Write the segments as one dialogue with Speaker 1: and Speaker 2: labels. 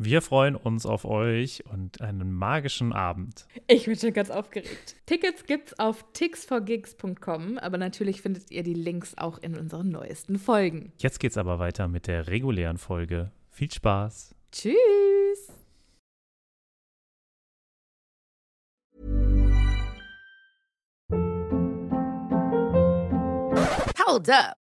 Speaker 1: Wir freuen uns auf euch und einen magischen Abend.
Speaker 2: Ich bin schon ganz aufgeregt. Tickets gibt's auf tixforgigs.com, aber natürlich findet ihr die Links auch in unseren neuesten Folgen.
Speaker 1: Jetzt geht's aber weiter mit der regulären Folge. Viel Spaß.
Speaker 2: Tschüss.
Speaker 3: Hold up.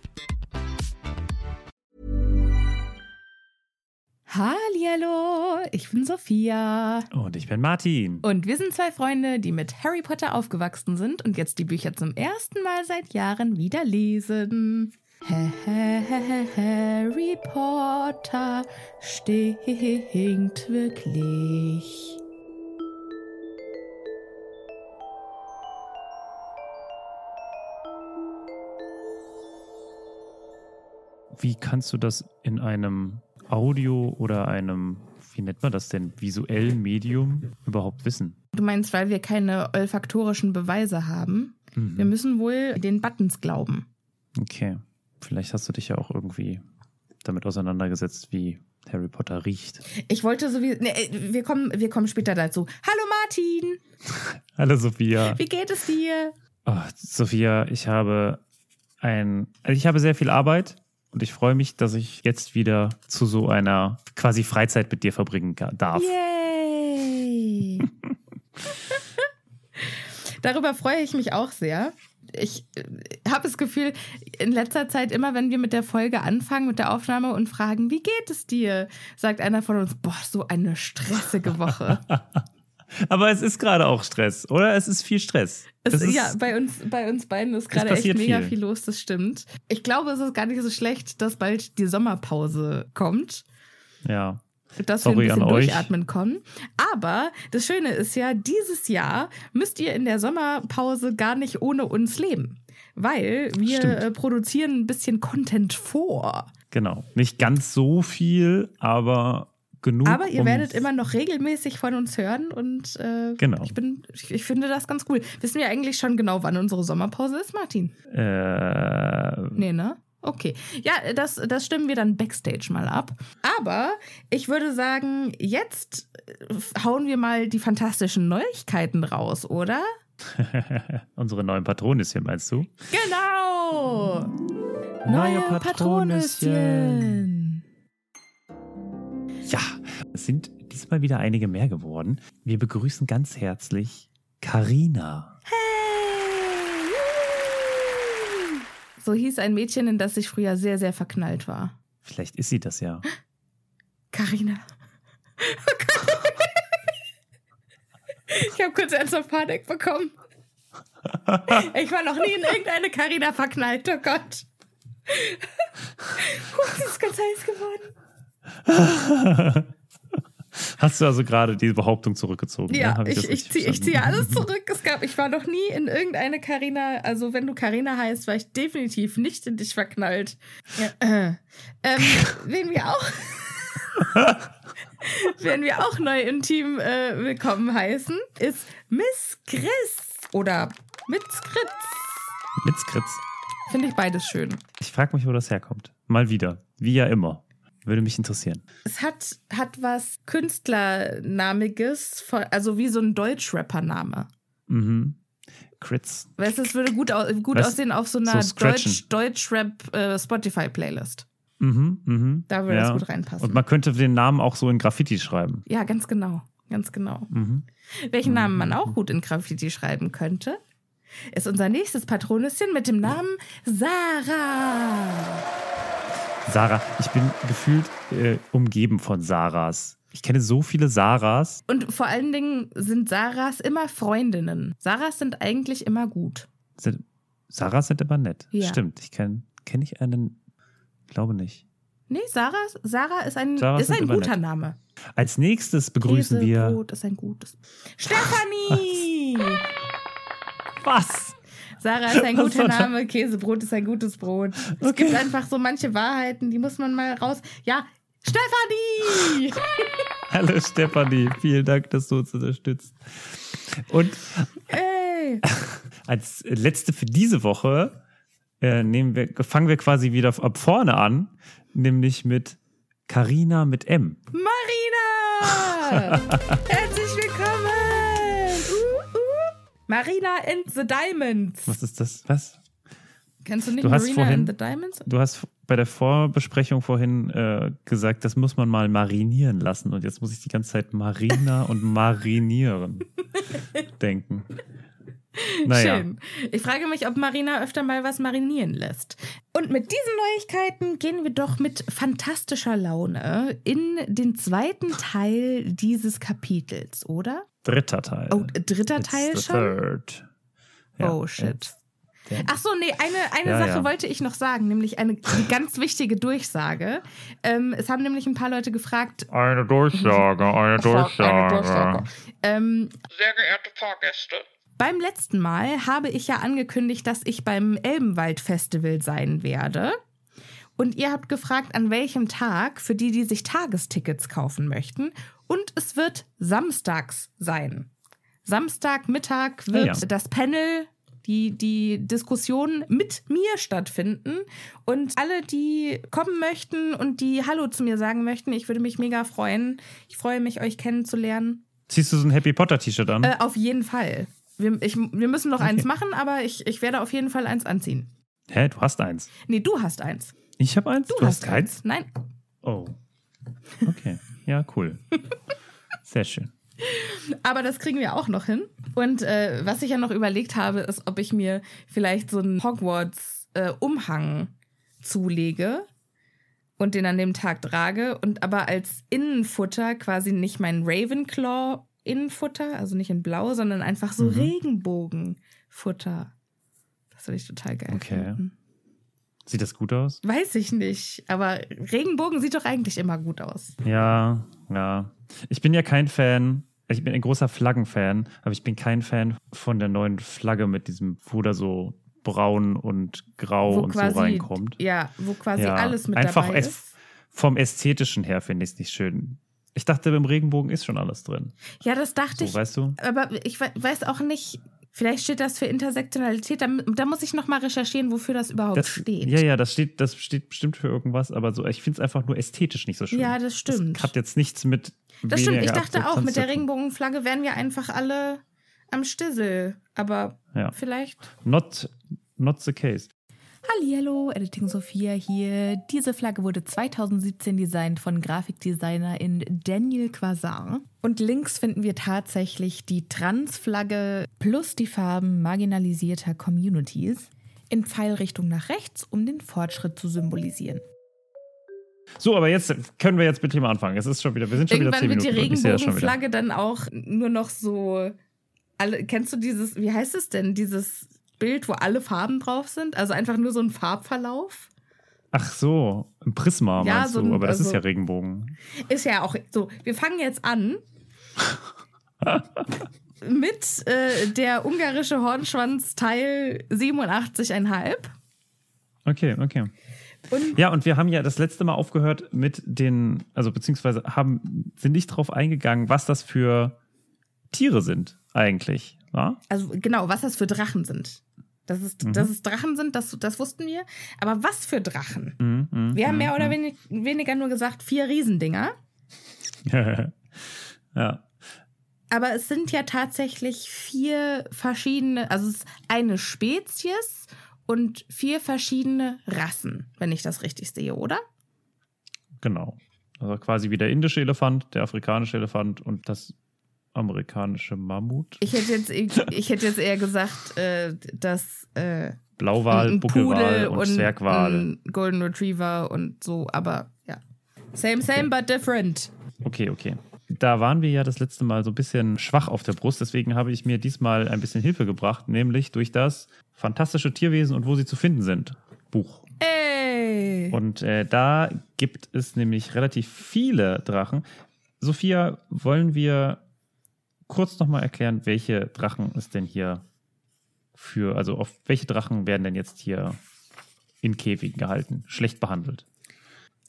Speaker 2: Hallihallo, ich bin Sophia.
Speaker 1: Und ich bin Martin.
Speaker 2: Und wir sind zwei Freunde, die mit Harry Potter aufgewachsen sind und jetzt die Bücher zum ersten Mal seit Jahren wieder lesen. Harry Potter stinkt wirklich.
Speaker 1: Wie kannst du das in einem Audio oder einem, wie nennt man das denn, visuellen Medium überhaupt wissen?
Speaker 2: Du meinst, weil wir keine olfaktorischen Beweise haben? Wir müssen wohl den Buttons glauben.
Speaker 1: Okay. Vielleicht hast du dich ja auch irgendwie damit auseinandergesetzt, wie Harry Potter riecht.
Speaker 2: Ich wollte sowieso. Nee, wir, kommen, wir kommen später dazu. Hallo Martin!
Speaker 1: Hallo Sophia.
Speaker 2: Wie geht es dir?
Speaker 1: Oh, Sophia, ich habe ein, also ich habe sehr viel Arbeit und ich freue mich, dass ich jetzt wieder zu so einer quasi Freizeit mit dir verbringen darf.
Speaker 2: Yay! Darüber freue ich mich auch sehr. Ich äh, habe das Gefühl, in letzter Zeit immer, wenn wir mit der Folge anfangen, mit der Aufnahme und fragen, wie geht es dir, sagt einer von uns, boah, so eine stressige Woche.
Speaker 1: Aber es ist gerade auch Stress, oder? Es ist viel Stress.
Speaker 2: Es,
Speaker 1: Es ist,
Speaker 2: ja, bei uns, bei uns beiden ist gerade echt mega
Speaker 1: viel.
Speaker 2: viel. los, das stimmt. Ich glaube, es ist gar nicht so schlecht, dass bald die Sommerpause kommt.
Speaker 1: ja.
Speaker 2: dass
Speaker 1: Sorry
Speaker 2: wir ein bisschen durchatmen können. Aber das Schöne ist ja, dieses Jahr müsst ihr in der Sommerpause gar nicht ohne uns leben. Weil wir
Speaker 1: Stimmt.
Speaker 2: äh, produzieren ein bisschen Content vor.
Speaker 1: Genau. Nicht ganz so viel, aber genug.
Speaker 2: Aber ihr
Speaker 1: um-
Speaker 2: werdet immer noch regelmäßig von uns hören und äh,
Speaker 1: Genau.
Speaker 2: ich, bin, ich, ich finde das ganz cool. Wissen wir eigentlich schon genau, wann unsere Sommerpause ist, Martin?
Speaker 1: Äh,
Speaker 2: Nee, ne? Okay. Ja, das, das stimmen wir dann backstage mal ab. Aber ich würde sagen, jetzt äh, hauen wir mal die fantastischen Neuigkeiten raus, oder?
Speaker 1: unsere neuen Patronisschen, meinst du?
Speaker 2: Genau!
Speaker 1: Neue
Speaker 2: Patronisschen.
Speaker 1: Ja, es sind diesmal wieder einige mehr geworden. Wir begrüßen ganz herzlich Karina.
Speaker 2: Hey! So hieß ein Mädchen, in das ich früher sehr, sehr verknallt war.
Speaker 1: Vielleicht ist sie das ja.
Speaker 2: Carina. Ich habe kurz ernsthaft Panik bekommen. Ich war noch nie in irgendeine Carina verknallt, oh Gott. Huch, sie ist ganz heiß geworden.
Speaker 1: Hast du also gerade die Behauptung zurückgezogen?
Speaker 2: Ja,
Speaker 1: ne?
Speaker 2: Ich, ich, ziehe ich ziehe alles zurück. Es gab, ich war noch nie in irgendeine Carina, also wenn du Carina heißt, war ich definitiv nicht in dich verknallt. Ja, äh. ähm, wen wir auch, wen wir auch neu im Team äh, willkommen heißen, ist Miss Chris oder Miss Chris.
Speaker 1: Mit Skritz.
Speaker 2: Finde ich beides schön.
Speaker 1: Ich frage mich, wo das herkommt. Mal wieder. Wie ja immer. Würde mich interessieren.
Speaker 2: Es hat, hat was Künstlernamiges, also wie so ein Deutsch-Rapper-Name.
Speaker 1: Mhm. Crits.
Speaker 2: Weißt du, es würde gut, au gut
Speaker 1: Was?
Speaker 2: aussehen auf so einer
Speaker 1: So scratchen.
Speaker 2: Deutsch, Deutsch-Rap äh.
Speaker 1: Mhm, mhm.
Speaker 2: Da würde das gut reinpassen.
Speaker 1: Und man könnte den Namen auch so in Graffiti schreiben.
Speaker 2: Ja, ganz genau. Ganz genau.
Speaker 1: Mhm.
Speaker 2: Welchen Namen man auch gut in Graffiti schreiben könnte, ist unser nächstes Patronisschen mit dem Namen Sarah.
Speaker 1: Sarah, ich bin gefühlt äh, umgeben von Sarahs. Ich kenne so viele Sarahs.
Speaker 2: Und vor allen Dingen sind Sarahs immer Freundinnen. Sarahs sind eigentlich immer gut.
Speaker 1: Sind, Sarahs sind immer nett.
Speaker 2: Ja.
Speaker 1: Stimmt. Ich kenne kenn ich einen, glaube nicht.
Speaker 2: Nee, Sarah, Sarah ist ein,
Speaker 1: Sarahs
Speaker 2: ist ein guter
Speaker 1: nett.
Speaker 2: Name.
Speaker 1: Als nächstes begrüßen wir.
Speaker 2: Käsebrot ist ein gutes. Stefanie!
Speaker 1: Was?
Speaker 2: Sarah ist ein guter? Name, Käsebrot ist ein gutes Brot. Es
Speaker 1: Okay.
Speaker 2: gibt einfach so manche Wahrheiten, die muss man mal raus. Ja, Stefanie!
Speaker 1: Hallo Stefanie, vielen Dank, dass du uns unterstützt. Und
Speaker 2: Ey!
Speaker 1: als letzte für diese Woche äh, nehmen wir, fangen wir quasi wieder ab vorne an, nämlich mit Carina mit M.
Speaker 2: Marina! Herzlich willkommen! Marina and the Diamonds.
Speaker 1: Was ist das? Was?
Speaker 2: Kennst du nicht
Speaker 1: Du hast
Speaker 2: Marina
Speaker 1: vorhin-
Speaker 2: and the Diamonds?
Speaker 1: Du hast bei der Vorbesprechung vorhin äh, gesagt, das muss man mal marinieren lassen. Und jetzt muss ich die ganze Zeit Marina und marinieren denken. Naja.
Speaker 2: Schön. Ich frage mich, ob Marina öfter mal was marinieren lässt. Und mit diesen Neuigkeiten gehen wir doch mit fantastischer Laune in den zweiten Teil dieses Kapitels, oder?
Speaker 1: Dritter Teil.
Speaker 2: Oh, dritter
Speaker 1: It's
Speaker 2: Teil
Speaker 1: the
Speaker 2: schon?
Speaker 1: Third.
Speaker 2: Oh, shit. Ach so, nee, eine, eine
Speaker 1: Ja,
Speaker 2: Sache
Speaker 1: ja.
Speaker 2: wollte ich noch sagen, nämlich eine ganz wichtige Durchsage. Ähm, es haben nämlich ein paar Leute gefragt,
Speaker 1: Eine Durchsage, eine Durchsage.
Speaker 2: ähm,
Speaker 4: Sehr geehrte Fahrgäste,
Speaker 2: Beim letzten Mal habe ich ja angekündigt, dass ich beim Elbenwald-Festival sein werde. Und ihr habt gefragt, an welchem Tag, für die, die sich Tagestickets kaufen möchten. Und es wird samstags sein. Samstagmittag wird
Speaker 1: Ah ja.
Speaker 2: das Panel, die, die Diskussion mit mir stattfinden. Und alle, die kommen möchten und die Hallo zu mir sagen möchten, ich würde mich mega freuen. Ich freue mich, euch kennenzulernen.
Speaker 1: Ziehst du so ein Happy Potter T-Shirt an?
Speaker 2: Äh, auf jeden Fall. Wir, ich, wir müssen noch
Speaker 1: Okay.
Speaker 2: eins machen, aber ich, ich werde auf jeden Fall eins anziehen.
Speaker 1: Hä, du hast eins.
Speaker 2: Nee, du hast eins.
Speaker 1: Ich habe eins?
Speaker 2: Du, hast, eins. Nein.
Speaker 1: Oh. Okay. Ja, cool. Sehr schön.
Speaker 2: Aber das kriegen wir auch noch hin. Und äh, was ich ja noch überlegt habe, ist, ob ich mir vielleicht so einen Hogwarts-Umhang zulege und den an dem Tag trage und aber als Innenfutter quasi nicht mein Ravenclaw Innenfutter, also nicht in Blau, sondern einfach so
Speaker 1: Mhm.
Speaker 2: Regenbogenfutter. Das würde ich total geil
Speaker 1: Okay.
Speaker 2: finden.
Speaker 1: Sieht das gut aus?
Speaker 2: Weiß ich nicht, aber Regenbogen sieht doch eigentlich immer gut aus.
Speaker 1: Ja, ja. Ich bin ja kein Fan. Ich bin ein großer Flaggenfan, aber ich bin kein Fan von der neuen Flagge mit diesem, wo da so braun und grau
Speaker 2: wo
Speaker 1: und
Speaker 2: quasi,
Speaker 1: so reinkommt.
Speaker 2: Ja, wo quasi
Speaker 1: Ja,
Speaker 2: alles mit
Speaker 1: einfach
Speaker 2: dabei ist.
Speaker 1: Vom Ästhetischen her finde ich es nicht schön. Ich dachte, beim Regenbogen ist schon alles drin.
Speaker 2: Ja, das dachte
Speaker 1: So,
Speaker 2: ich.
Speaker 1: weißt du?
Speaker 2: Aber ich we- weiß auch nicht, vielleicht steht das für Intersektionalität. Da, da muss ich nochmal recherchieren, wofür das überhaupt
Speaker 1: Das,
Speaker 2: steht.
Speaker 1: ja, ja, das steht, das steht bestimmt für irgendwas, aber so, ich finde es einfach nur ästhetisch nicht so schön.
Speaker 2: Ja, das stimmt.
Speaker 1: Das hat jetzt nichts mit.
Speaker 2: das stimmt. Ich dachte auch, mit der. Regenbogenflagge wären wir einfach alle am Stissel. Aber
Speaker 1: Ja.
Speaker 2: vielleicht.
Speaker 1: Not, not the case.
Speaker 2: Hallihallo, Editing Sophia hier. Diese Flagge wurde 2017 designt von Grafikdesignerin Daniel Quasar. Und links finden wir tatsächlich die Transflagge plus die Farben marginalisierter Communities in Pfeilrichtung nach rechts, um den Fortschritt zu symbolisieren.
Speaker 1: So, aber jetzt können wir jetzt bitte mal anfangen. Es ist schon wieder, wir sind schon wieder
Speaker 2: Irgendwann
Speaker 1: zehn
Speaker 2: wird die
Speaker 1: Minuten. schon wieder.
Speaker 2: Regenbogenflagge dann auch nur noch so. Alle, kennst du dieses, wie heißt es denn, dieses Bild, wo alle Farben drauf sind? Also einfach nur so ein Farbverlauf?
Speaker 1: Ach so, ein Prisma
Speaker 2: Ja,
Speaker 1: meinst
Speaker 2: so
Speaker 1: du,
Speaker 2: ein-
Speaker 1: aber das ist
Speaker 2: also-
Speaker 1: ja Regenbogen.
Speaker 2: Ist ja auch so. Wir fangen jetzt an mit äh, der ungarische Hornschwanz Teil 87,5.
Speaker 1: Okay, okay.
Speaker 2: Und
Speaker 1: Ja, und wir haben ja das letzte Mal aufgehört mit den, also beziehungsweise haben, sind nicht drauf eingegangen, was das für Tiere sind eigentlich. Ja?
Speaker 2: also genau, was das für Drachen sind. Dass es,
Speaker 1: Mhm.
Speaker 2: dass es Drachen sind, das, das wussten wir. Aber was für Drachen?
Speaker 1: Mhm, mhm,
Speaker 2: Wir haben mehr
Speaker 1: mhm,
Speaker 2: oder wenig, weniger nur gesagt, vier Riesendinger.
Speaker 1: ja.
Speaker 2: Aber es sind ja tatsächlich vier verschiedene, also es ist eine Spezies und vier verschiedene Rassen, wenn ich das richtig sehe, oder?
Speaker 1: Genau. Also quasi wie der indische Elefant, der afrikanische Elefant und das amerikanische Mammut.
Speaker 2: Ich hätte jetzt, ich, ich hätte jetzt eher gesagt, äh, das, äh,
Speaker 1: Blauwal, Buckelwal und,
Speaker 2: und
Speaker 1: Zwergwal.
Speaker 2: Golden Retriever und so, aber ja. Same, same, but different.
Speaker 1: Okay, okay. Da waren wir ja das letzte Mal so ein bisschen schwach auf der Brust, deswegen habe ich mir diesmal ein bisschen Hilfe gebracht, nämlich durch das Fantastische Tierwesen und wo sie zu finden sind Buch.
Speaker 2: Ey!
Speaker 1: Und äh, da gibt es nämlich relativ viele Drachen. Sophia, wollen wir kurz nochmal erklären, welche Drachen es denn hier für, also auf welche Drachen werden denn jetzt hier in Käfigen gehalten, schlecht behandelt?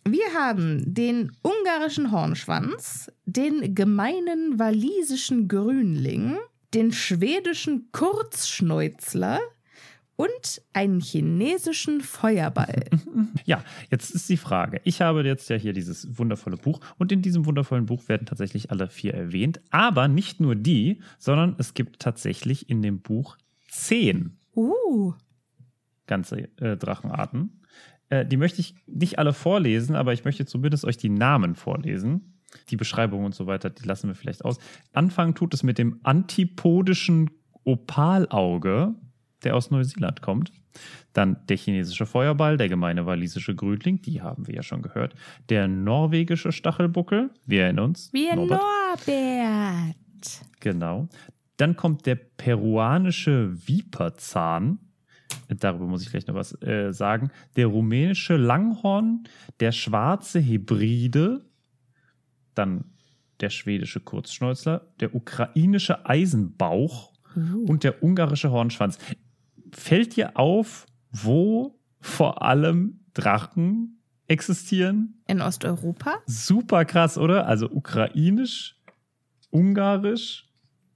Speaker 2: Wir haben den ungarischen Hornschwanz, den gemeinen walisischen Grünling, den schwedischen Kurzschnäuzler und einen chinesischen Feuerball.
Speaker 1: Ja, jetzt ist die Frage. Ich habe jetzt ja hier dieses wundervolle Buch und in diesem wundervollen Buch werden tatsächlich alle vier erwähnt. Aber nicht nur die, sondern es gibt tatsächlich in dem Buch zehn
Speaker 2: Uh,
Speaker 1: ganze äh, Drachenarten. Äh, die möchte ich nicht alle vorlesen, aber ich möchte zumindest euch die Namen vorlesen. Die Beschreibung und so weiter, die lassen wir vielleicht aus. Anfangen tut es mit dem antipodischen Opalauge, der aus Neuseeland kommt. Dann der chinesische Feuerball, der gemeine walisische Grünling, die haben wir ja schon gehört. Der norwegische Stachelbuckel, wir erinnern uns.
Speaker 2: wie ein
Speaker 1: Norbert.
Speaker 2: Norbert.
Speaker 1: Genau. Dann kommt der peruanische Viperzahn. Darüber muss ich gleich noch was äh, sagen. Der rumänische Langhorn, der schwarze Hybride, dann der schwedische Kurzschnäuzler, der ukrainische Eisenbauch und der ungarische Hornschwanz. Fällt dir auf, wo vor allem Drachen existieren?
Speaker 2: In Osteuropa?
Speaker 1: Super krass, oder? Also ukrainisch, ungarisch,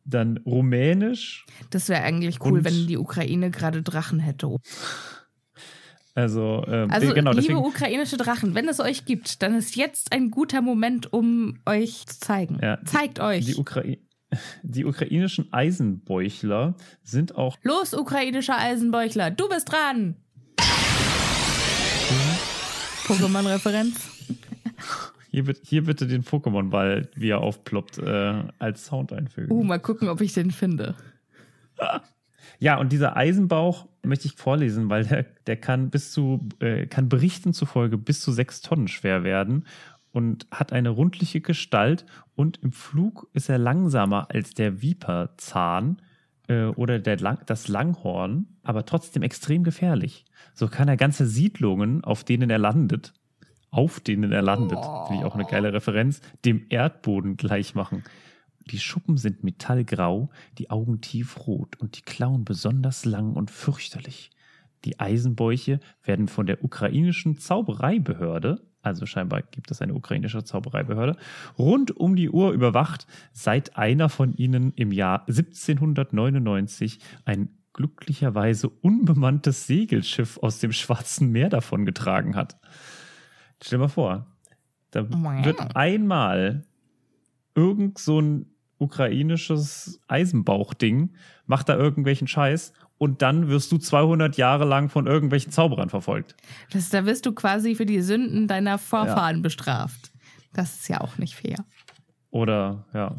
Speaker 1: dann rumänisch.
Speaker 2: Das wäre eigentlich cool, wenn die Ukraine gerade Drachen hätte.
Speaker 1: Also, ähm,
Speaker 2: Also,
Speaker 1: genau,
Speaker 2: liebe
Speaker 1: deswegen.
Speaker 2: ukrainische Drachen, wenn es euch gibt, dann ist jetzt ein guter Moment, um euch zu zeigen.
Speaker 1: Ja,
Speaker 2: Zeigt euch.
Speaker 1: Die, Ukrai die ukrainischen Eisenbäuchler sind auch
Speaker 2: Los, ukrainischer Eisenbeuchler, du bist dran. Pokémon-Referenz.
Speaker 1: Hier, hier bitte den Pokémon-Ball, wie er aufploppt, äh, als Sound einfügen.
Speaker 2: Uh, mal gucken, ob ich den finde.
Speaker 1: Ja, und dieser Eisenbauch möchte ich vorlesen, weil der, der kann bis zu, äh, kann Berichten zufolge bis zu sechs Tonnen schwer werden und hat eine rundliche Gestalt und im Flug ist er langsamer als der Viperzahn äh, oder der Lang das Langhorn, aber trotzdem extrem gefährlich. So kann er ganze Siedlungen, auf denen er landet, auf denen er landet, finde ich auch eine geile Referenz, dem Erdboden gleich machen. Die Schuppen sind metallgrau, die Augen tiefrot und die Klauen besonders lang und fürchterlich. Die Eisenbäuche werden von der ukrainischen Zaubereibehörde, also scheinbar gibt es eine ukrainische Zaubereibehörde, rund um die Uhr überwacht, seit einer von ihnen im Jahr 1799 ein glücklicherweise unbemanntes Segelschiff aus dem Schwarzen Meer davongetragen hat. Stell dir mal vor, da
Speaker 2: Wow.
Speaker 1: wird einmal irgend so ein ukrainisches Eisenbauchding, macht da irgendwelchen Scheiß und dann wirst du 200 Jahre lang von irgendwelchen Zauberern verfolgt.
Speaker 2: Das, da wirst du quasi für die Sünden deiner Vorfahren bestraft. Das ist ja auch nicht fair.
Speaker 1: Oder, ja,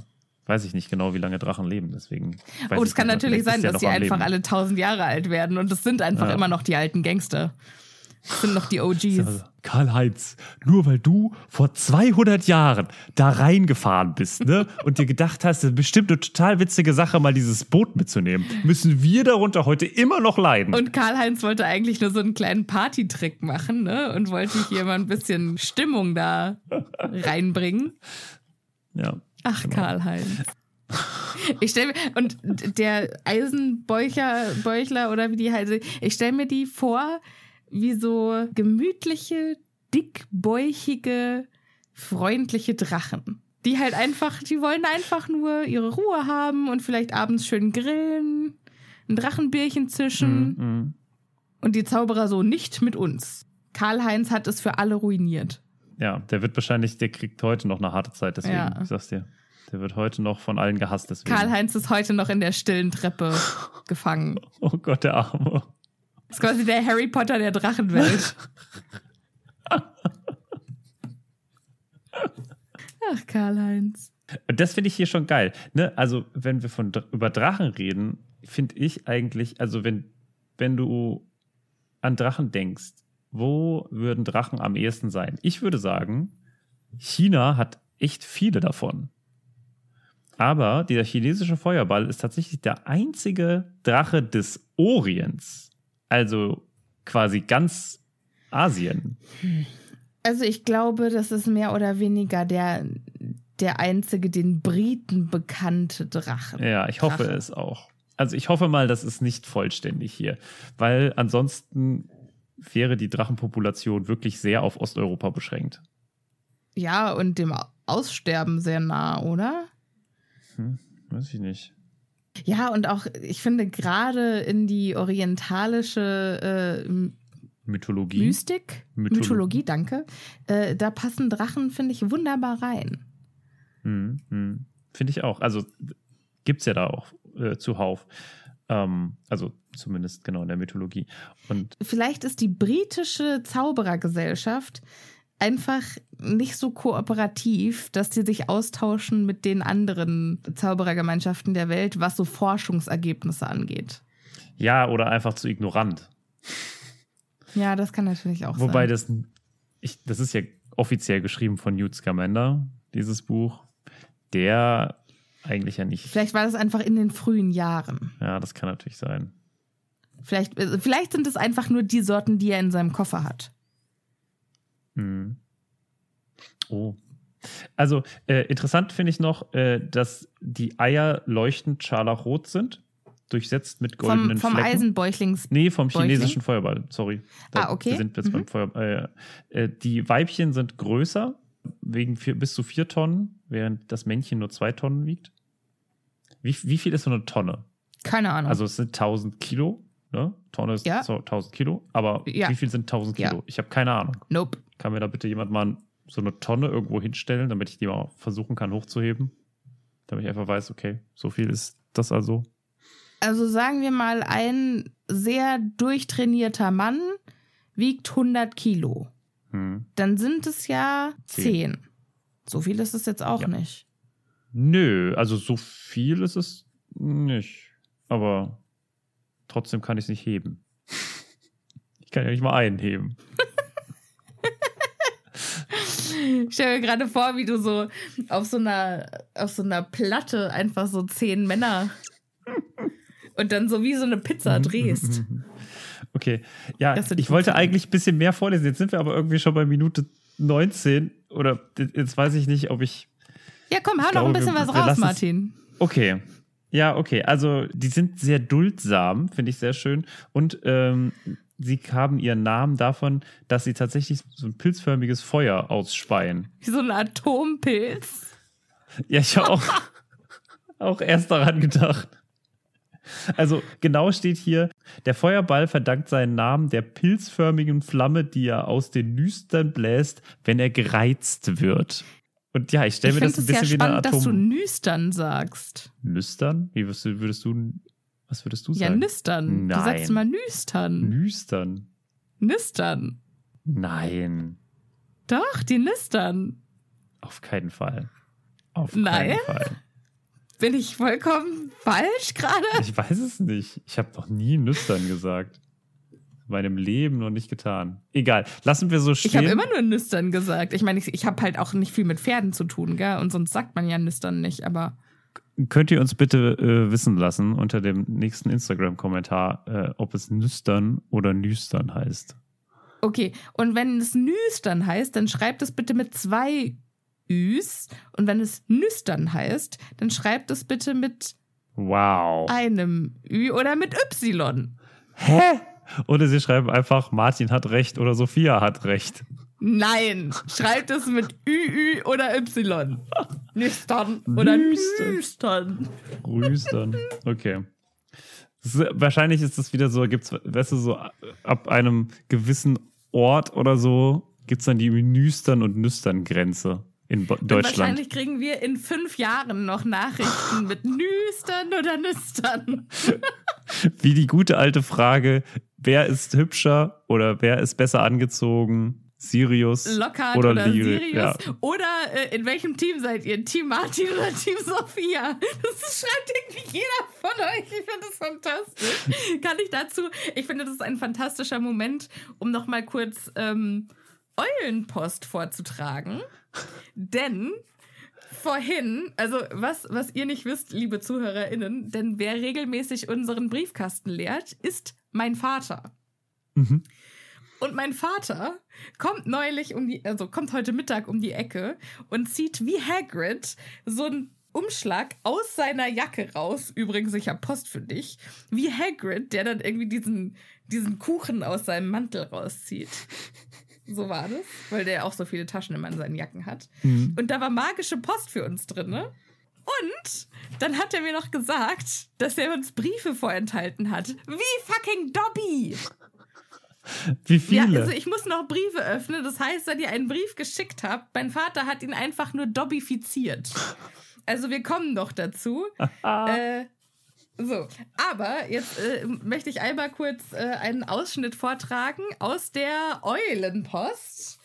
Speaker 1: weiß ich nicht genau, wie lange Drachen leben, deswegen.
Speaker 2: oh, es kann natürlich sein, dass
Speaker 1: am
Speaker 2: einfach alle tausend Jahre alt werden und es sind einfach
Speaker 1: Ja.
Speaker 2: immer noch die alten Gangster. Das sind noch die OGs.
Speaker 1: Karl-Heinz, nur weil du vor 200 Jahren da reingefahren bist ne, und dir gedacht hast, das ist bestimmt eine total witzige Sache, mal dieses Boot mitzunehmen, müssen wir darunter heute immer noch leiden.
Speaker 2: Und Karl-Heinz wollte eigentlich nur so einen kleinen Partytrick machen, ne? Und wollte hier mal ein bisschen Stimmung da reinbringen.
Speaker 1: ja.
Speaker 2: Ach,
Speaker 1: Genau.
Speaker 2: Karl-Heinz. Ich stelle mir, und der Eisenbäucher, Bäuchler oder wie die heißen, ich stelle mir die vor, wie so gemütliche, dickbäuchige, freundliche Drachen. Die halt einfach, die wollen einfach nur ihre Ruhe haben und vielleicht abends schön grillen, ein Drachenbierchen zischen.
Speaker 1: Mhm, mhm.
Speaker 2: Und die Zauberer so nicht mit uns. Karl-Heinz hat es für alle ruiniert.
Speaker 1: Ja, der wird wahrscheinlich, der kriegt heute noch eine harte Zeit, deswegen,
Speaker 2: Ja.
Speaker 1: ich sag's dir. Der wird heute noch von allen gehasst.
Speaker 2: Karl-Heinz ist heute noch in der stillen Treppe gefangen.
Speaker 1: Oh Gott, der Arme.
Speaker 2: Das ist quasi der Harry Potter der Drachenwelt. Ach, Karl-Heinz.
Speaker 1: Und das finde ich hier schon geil. Ne? Also, wenn wir von, über Drachen reden, finde ich eigentlich, also wenn, wenn du an Drachen denkst, wo würden Drachen am ehesten sein? Ich würde sagen, China hat echt viele davon. Aber dieser chinesische Feuerball ist tatsächlich der einzige Drache des Orients. Also quasi ganz Asien.
Speaker 2: Also ich glaube, das ist mehr oder weniger der, der einzige den Briten bekannte Drachen.
Speaker 1: Ja, ich hoffe
Speaker 2: Drache.
Speaker 1: es auch. Also ich hoffe mal, das ist nicht vollständig hier, weil ansonsten wäre die Drachenpopulation wirklich sehr auf Osteuropa beschränkt.
Speaker 2: Ja, und dem Aussterben sehr nah, oder?
Speaker 1: Hm, weiß ich nicht.
Speaker 2: Ja, und auch, ich finde, gerade in die orientalische äh,
Speaker 1: Mythologie.
Speaker 2: Mystik,
Speaker 1: Mytholo-
Speaker 2: Mythologie, danke, äh, da passen Drachen, finde ich, wunderbar rein.
Speaker 1: Hm, hm. Finde ich auch. Also gibt es ja da auch äh, zuhauf. Ähm, also zumindest genau in der Mythologie. Und
Speaker 2: Vielleicht ist die britische Zauberergesellschaft einfach nicht so kooperativ, dass sie sich austauschen mit den anderen Zauberergemeinschaften der Welt, was so Forschungsergebnisse angeht.
Speaker 1: ja, oder einfach zu ignorant.
Speaker 2: Ja, das kann natürlich auch
Speaker 1: Wobei
Speaker 2: sein.
Speaker 1: das, ich, das ist ja offiziell geschrieben von Newt Scamander, dieses Buch. Der eigentlich ja nicht.
Speaker 2: Vielleicht war das einfach in den frühen Jahren.
Speaker 1: Ja, das kann natürlich sein.
Speaker 2: Vielleicht, äh, vielleicht sind es einfach nur die Sorten, die er in seinem Koffer hat.
Speaker 1: Mhm. Oh. Also äh, interessant finde ich noch, äh, dass die Eier leuchtend scharlachrot sind, durchsetzt mit goldenen
Speaker 2: Vom, vom
Speaker 1: Flecken.
Speaker 2: Eisenbäuchlings.
Speaker 1: Nee, vom
Speaker 2: Bäuchling?
Speaker 1: chinesischen Feuerball, sorry.
Speaker 2: Ah, okay.
Speaker 1: Wir sind jetzt
Speaker 2: Mhm.
Speaker 1: beim Feuerball. Äh, äh, die Weibchen sind größer, wegen vier, bis zu vier Tonnen, während das Männchen nur zwei Tonnen wiegt. Wie, wie viel ist so eine Tonne?
Speaker 2: Keine Ahnung.
Speaker 1: Also es sind 1000 Kilo, ne? Tonne ist
Speaker 2: Ja.
Speaker 1: so 1000 Kilo, aber
Speaker 2: Ja.
Speaker 1: wie viel sind 1000 Kilo?
Speaker 2: Ja.
Speaker 1: Ich habe keine Ahnung.
Speaker 2: nope.
Speaker 1: Kann mir da bitte jemand mal so eine Tonne irgendwo hinstellen, damit ich die mal versuchen kann hochzuheben? Damit ich einfach weiß, okay, so viel ist das also.
Speaker 2: Also sagen wir mal, ein sehr durchtrainierter Mann wiegt 100 Kilo.
Speaker 1: Hm.
Speaker 2: Dann sind es ja
Speaker 1: Zehn.
Speaker 2: 10. So viel ist es jetzt auch nicht.
Speaker 1: Nö, also so viel ist es nicht. Aber trotzdem kann ich es nicht heben. Ich kann ja nicht mal einen heben.
Speaker 2: Ich stelle mir gerade vor, wie du so auf so einer, auf so einer Platte einfach so zehn Männer und dann so wie so eine
Speaker 1: Mhm.
Speaker 2: Pizza drehst.
Speaker 1: Okay, ja, ich wollte eigentlich ein bisschen mehr vorlesen. Jetzt sind wir aber irgendwie schon bei Minute 19. Oder jetzt weiß ich nicht, ob ich.
Speaker 2: Ja, komm, hau noch ein bisschen was raus, Martin.
Speaker 1: Okay. Ja, okay. Also, die sind sehr duldsam, finde ich sehr schön. Und ähm, sie haben ihren Namen davon, dass sie tatsächlich so ein pilzförmiges Feuer ausspeien.
Speaker 2: Wie so ein Atompilz.
Speaker 1: Ja, ich habe auch, auch erst daran gedacht. Also genau steht hier, der Feuerball verdankt seinen Namen der pilzförmigen Flamme, die er aus den Nüstern bläst, wenn er gereizt wird. Und ja, ich stelle mir das ein
Speaker 2: ja
Speaker 1: bisschen wie eine
Speaker 2: spannend, dass du
Speaker 1: Atom...
Speaker 2: nüstern sagst.
Speaker 1: Nüstern? Wie würdest du, würdest du, was würdest du
Speaker 2: Ja,
Speaker 1: sagen?
Speaker 2: nüstern. Du
Speaker 1: Nein.
Speaker 2: sagst immer nüstern.
Speaker 1: Nüstern?
Speaker 2: Nüstern.
Speaker 1: Nein,
Speaker 2: Doch, die nüstern.
Speaker 1: auf keinen Fall. Auf
Speaker 2: Nein?
Speaker 1: keinen Fall.
Speaker 2: Bin ich vollkommen falsch gerade?
Speaker 1: Ich weiß es nicht. Ich habe noch nie Nüstern gesagt. In meinem Leben noch nicht getan. Egal, lassen wir so stehen.
Speaker 2: Ich habe immer nur nüstern gesagt. Ich meine, ich, ich habe halt auch nicht viel mit Pferden zu tun, gell? Und sonst sagt man ja nüstern nicht, aber.
Speaker 1: Könnt ihr uns bitte äh, wissen lassen unter dem nächsten Instagram-Kommentar, äh, ob es Nüstern oder Nüstern heißt?
Speaker 2: Okay, und wenn es nüstern heißt, dann schreibt es bitte mit zwei Üs. Und wenn es nüstern heißt, dann schreibt es bitte mit
Speaker 1: Wow.
Speaker 2: einem Ü oder mit Y.
Speaker 1: Hä? Oder sie schreiben einfach, Martin hat recht oder Sophia hat recht.
Speaker 2: Nein, schreibt es mit Ü, Ü oder Y. Nüstern oder
Speaker 1: Nüstern.
Speaker 2: nüstern.
Speaker 1: Rüstern. Okay. Ist, wahrscheinlich ist das wieder so, gibt's, weißt du, so ab einem gewissen Ort oder so, gibt es dann die Nüstern- und Nüstern-Grenze in Bo
Speaker 2: Und
Speaker 1: Deutschland.
Speaker 2: wahrscheinlich kriegen wir in fünf Jahren noch Nachrichten mit Nüstern oder Nüstern.
Speaker 1: Wie die gute alte Frage, wer ist hübscher oder wer ist besser angezogen? Sirius
Speaker 2: Lockhart
Speaker 1: oder,
Speaker 2: oder,
Speaker 1: Lyri-
Speaker 2: Sirius.
Speaker 1: Ja.
Speaker 2: Oder äh, in welchem Team seid ihr? Team Martin oder Team Sophia? Das schreibt irgendwie jeder von euch. Ich finde das fantastisch. Kann ich dazu? Ich finde, das ist ein fantastischer Moment, um nochmal kurz ähm, Eulenpost vorzutragen. Denn vorhin, also was, was ihr nicht wisst, liebe ZuhörerInnen, denn wer regelmäßig unseren Briefkasten leert, ist mein Vater.
Speaker 1: Mhm.
Speaker 2: Und mein Vater kommt neulich um die, also kommt heute Mittag um die Ecke und zieht wie Hagrid so einen Umschlag aus seiner Jacke raus. Übrigens, ich habe Post für dich. Wie Hagrid, der dann irgendwie diesen, diesen Kuchen aus seinem Mantel rauszieht. So war das, weil der auch so viele Taschen immer in seinen Jacken hat.
Speaker 1: Mhm.
Speaker 2: Und da war magische Post für uns drin. ne? Und dann hat er mir noch gesagt, dass er uns Briefe vorenthalten hat. Wie fucking Dobby!
Speaker 1: Wie viele?
Speaker 2: Ja, also ich muss noch Briefe öffnen. Das heißt, wenn ihr einen Brief geschickt habt, mein Vater hat ihn einfach nur dobbifiziert. Also wir kommen noch dazu. äh, so, aber jetzt äh, möchte ich einmal kurz äh, einen Ausschnitt vortragen aus der Eulenpost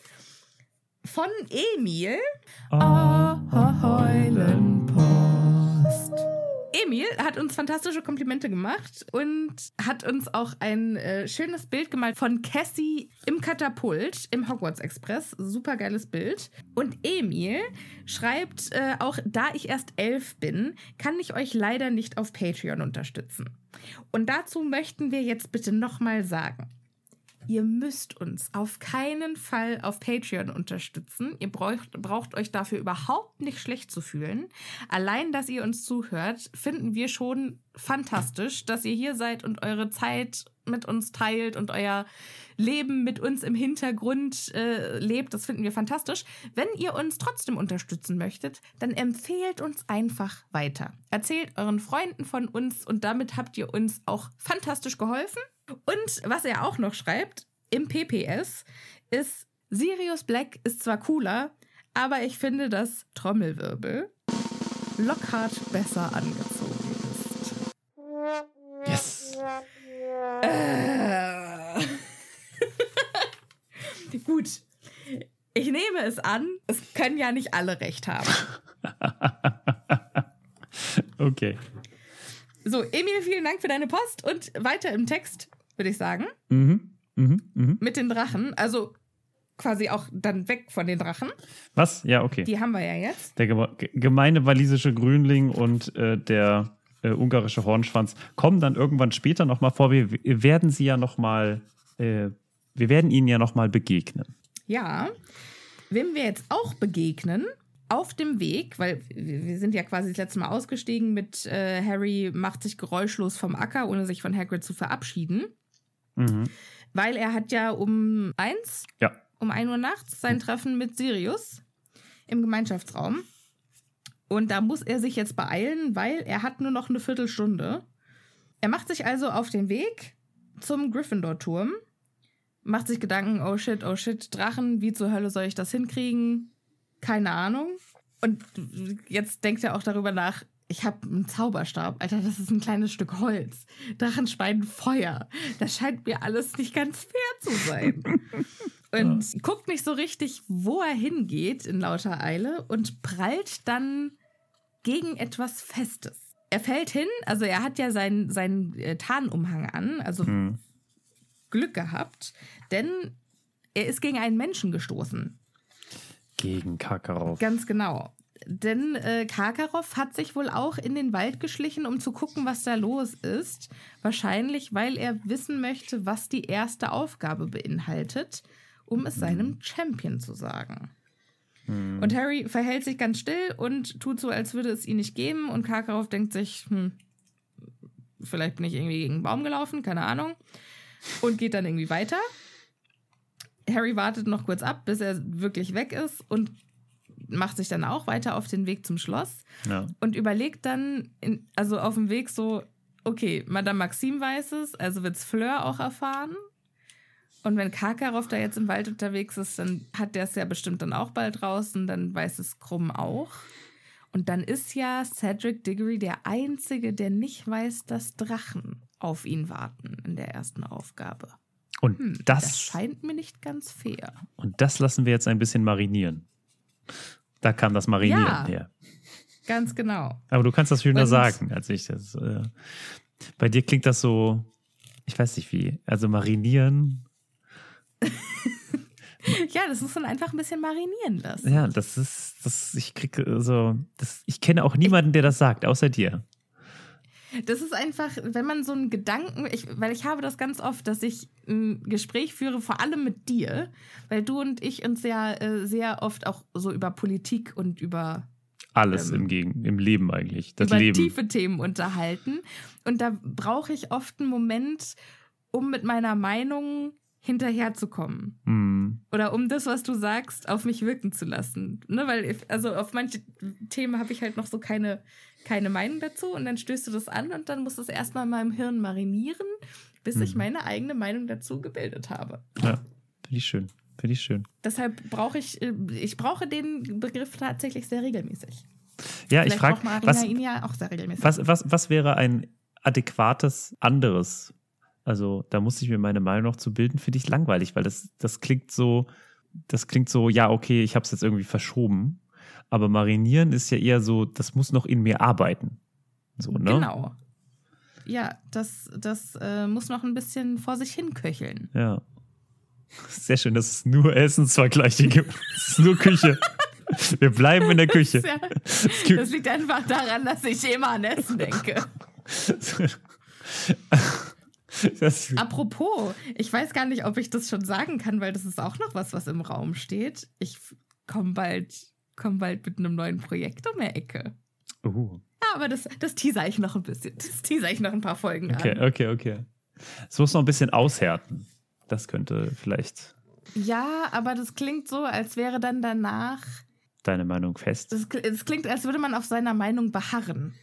Speaker 2: von Emil.
Speaker 1: Ah,
Speaker 2: Eulenpost. Emil hat uns fantastische Komplimente gemacht und hat uns auch ein äh, schönes Bild gemalt von Cassie im Katapult im Hogwarts Express. Super geiles Bild. Und Emil schreibt äh, auch, da ich erst elf bin, kann ich euch leider nicht auf Patreon unterstützen. Und dazu möchten wir jetzt bitte nochmal sagen. Ihr müsst uns auf keinen Fall auf Patreon unterstützen. Ihr braucht, braucht euch dafür überhaupt nicht schlecht zu fühlen. Allein, dass ihr uns zuhört, finden wir schon fantastisch, dass ihr hier seid und eure Zeit mit uns teilt und euer Leben mit uns im Hintergrund äh, lebt. Das finden wir fantastisch. Wenn ihr uns trotzdem unterstützen möchtet, dann empfehlt uns einfach weiter. Erzählt euren Freunden von uns und damit habt ihr uns auch fantastisch geholfen. Und was er auch noch schreibt im PPS ist, Sirius Black ist zwar cooler, aber ich finde, dass Trommelwirbel Lockhart besser angezogen nehme es an, es können ja nicht alle recht haben.
Speaker 1: Okay.
Speaker 2: So, Emil, vielen Dank für deine Post und weiter im Text, würde ich sagen,
Speaker 1: Mhm. Mhm. Mhm.
Speaker 2: mit den Drachen. Also quasi auch dann weg von den Drachen.
Speaker 1: Was? Ja, okay.
Speaker 2: Die haben wir ja jetzt.
Speaker 1: Der geme ge- gemeine walisische Grünling und äh, der äh, ungarische Hornschwanz kommen dann irgendwann später nochmal vor. Wir, wir werden sie ja nochmal, äh, wir werden ihnen ja nochmal begegnen.
Speaker 2: Ja. Wem wir jetzt auch begegnen, auf dem Weg, weil wir sind ja quasi das letzte Mal ausgestiegen mit äh, Harry macht sich geräuschlos vom Acker, ohne sich von Hagrid zu verabschieden.
Speaker 1: Mhm.
Speaker 2: Weil er hat ja um eins,
Speaker 1: Ja.
Speaker 2: um 1 Uhr nachts sein Treffen mit Sirius im Gemeinschaftsraum. Und da muss er sich jetzt beeilen, weil er hat nur noch eine Viertelstunde. Er macht sich also auf den Weg zum Gryffindor-Turm, macht sich Gedanken, oh shit, oh shit, Drachen, wie zur Hölle soll ich das hinkriegen? Keine Ahnung. Und jetzt denkt er auch darüber nach, ich habe einen Zauberstab. Alter, das ist ein kleines Stück Holz. Drachen speien Feuer. Das scheint mir alles nicht ganz fair zu sein. Und guckt nicht so richtig, wo er hingeht in lauter Eile und prallt dann gegen etwas Festes. Er fällt hin, also er hat ja seinen, seinen äh, Tarnumhang an, also
Speaker 1: Mhm.
Speaker 2: Glück gehabt, denn er ist gegen einen Menschen gestoßen.
Speaker 1: Gegen Kakarov.
Speaker 2: Ganz genau. Denn äh, Karkaroff hat sich wohl auch in den Wald geschlichen, um zu gucken, was da los ist. Wahrscheinlich, weil er wissen möchte, was die erste Aufgabe beinhaltet, um es seinem Champion zu sagen. Und Harry verhält sich ganz still und tut so, als würde es ihn nicht geben. Und Karkaroff denkt sich, hm, vielleicht bin ich irgendwie gegen einen Baum gelaufen, keine Ahnung. Und geht dann irgendwie weiter. Harry wartet noch kurz ab, bis er wirklich weg ist und macht sich dann auch weiter auf den Weg zum Schloss
Speaker 1: Ja.
Speaker 2: und überlegt dann, in, also auf dem Weg so, okay, Madame Maxime weiß es, also wird's Fleur auch erfahren. Und wenn Karkaroff da jetzt im Wald unterwegs ist, dann hat der es ja bestimmt dann auch bald draußen, dann weiß es Krumm auch. Und dann ist ja Cedric Diggory der Einzige, der nicht weiß, dass Drachen auf ihn warten in der ersten Aufgabe.
Speaker 1: Und
Speaker 2: Hm,
Speaker 1: das,
Speaker 2: das scheint mir nicht ganz fair.
Speaker 1: und das lassen wir jetzt ein bisschen marinieren. Da kam das Marinieren
Speaker 2: Ja.
Speaker 1: her.
Speaker 2: Ganz genau.
Speaker 1: Aber du kannst das schöner
Speaker 2: Und-
Speaker 1: sagen, als ich das. Äh, bei dir klingt das so, ich weiß nicht wie. Also marinieren,
Speaker 2: Ja, das muss man einfach ein bisschen marinieren lassen.
Speaker 1: ja, das ist, das, ich kriege so, das, ich kenne auch niemanden, der das sagt, außer dir.
Speaker 2: Das ist einfach, wenn man so einen Gedanken, ich, weil ich habe das ganz oft, dass ich ein Gespräch führe, vor allem mit dir, weil du und ich uns ja äh, sehr oft auch so über Politik und über,
Speaker 1: Alles
Speaker 2: Ähm,
Speaker 1: im, Gegen, im Leben eigentlich. Das
Speaker 2: über
Speaker 1: Leben.
Speaker 2: tiefe Themen unterhalten. Und da brauche ich oft einen Moment, um mit meiner Meinung hinterherzukommen.
Speaker 1: Hm.
Speaker 2: Oder um das, was du sagst, auf mich wirken zu lassen. Ne, weil, ich- also auf manche Themen habe ich halt noch so keine, keine Meinung dazu und dann stößt du das an und dann muss es erstmal in meinem Hirn marinieren, bis ich
Speaker 1: Mhm.
Speaker 2: meine eigene Meinung dazu gebildet habe.
Speaker 1: Ja, finde ich schön. Finde ich schön.
Speaker 2: Deshalb brauche ich, äh, ich brauche den Begriff tatsächlich sehr regelmäßig.
Speaker 1: Ja, ich
Speaker 2: Vielleicht
Speaker 1: frage,
Speaker 2: braucht Marina
Speaker 1: was,
Speaker 2: ihn ja auch sehr regelmäßig.
Speaker 1: was, was, was wäre ein adäquates anderes? Also, da muss ich mir meine Meinung noch zu bilden, finde ich langweilig, weil das, das klingt so, das klingt so, ja, okay, ich habe es jetzt irgendwie verschoben. Aber marinieren ist ja eher so, das muss noch in mir arbeiten. So, ne?
Speaker 2: Genau. Ja, das, das äh, muss noch ein bisschen vor sich hin köcheln.
Speaker 1: Ja. Sehr schön, dass es nur Essensvergleiche gibt. Es ist nur Küche. Wir bleiben in der Küche.
Speaker 2: Ja,
Speaker 1: Es gibt-
Speaker 2: das liegt einfach daran, dass ich immer an Essen denke.
Speaker 1: Das,
Speaker 2: Apropos, ich weiß gar nicht, ob ich das schon sagen kann, weil das ist auch noch was, was im Raum steht. Ich komme bald, komm bald mit einem neuen Projekt um die Ecke.
Speaker 1: uh,
Speaker 2: Ja, aber das, das teaser ich noch ein bisschen. Das teaser ich noch ein paar Folgen
Speaker 1: okay,
Speaker 2: an.
Speaker 1: okay, okay. Es muss noch ein bisschen aushärten. Das könnte vielleicht
Speaker 2: Ja, aber das klingt so, als wäre dann danach.
Speaker 1: deine Meinung fest.
Speaker 2: Das, kl- das klingt, als würde man auf seiner Meinung beharren.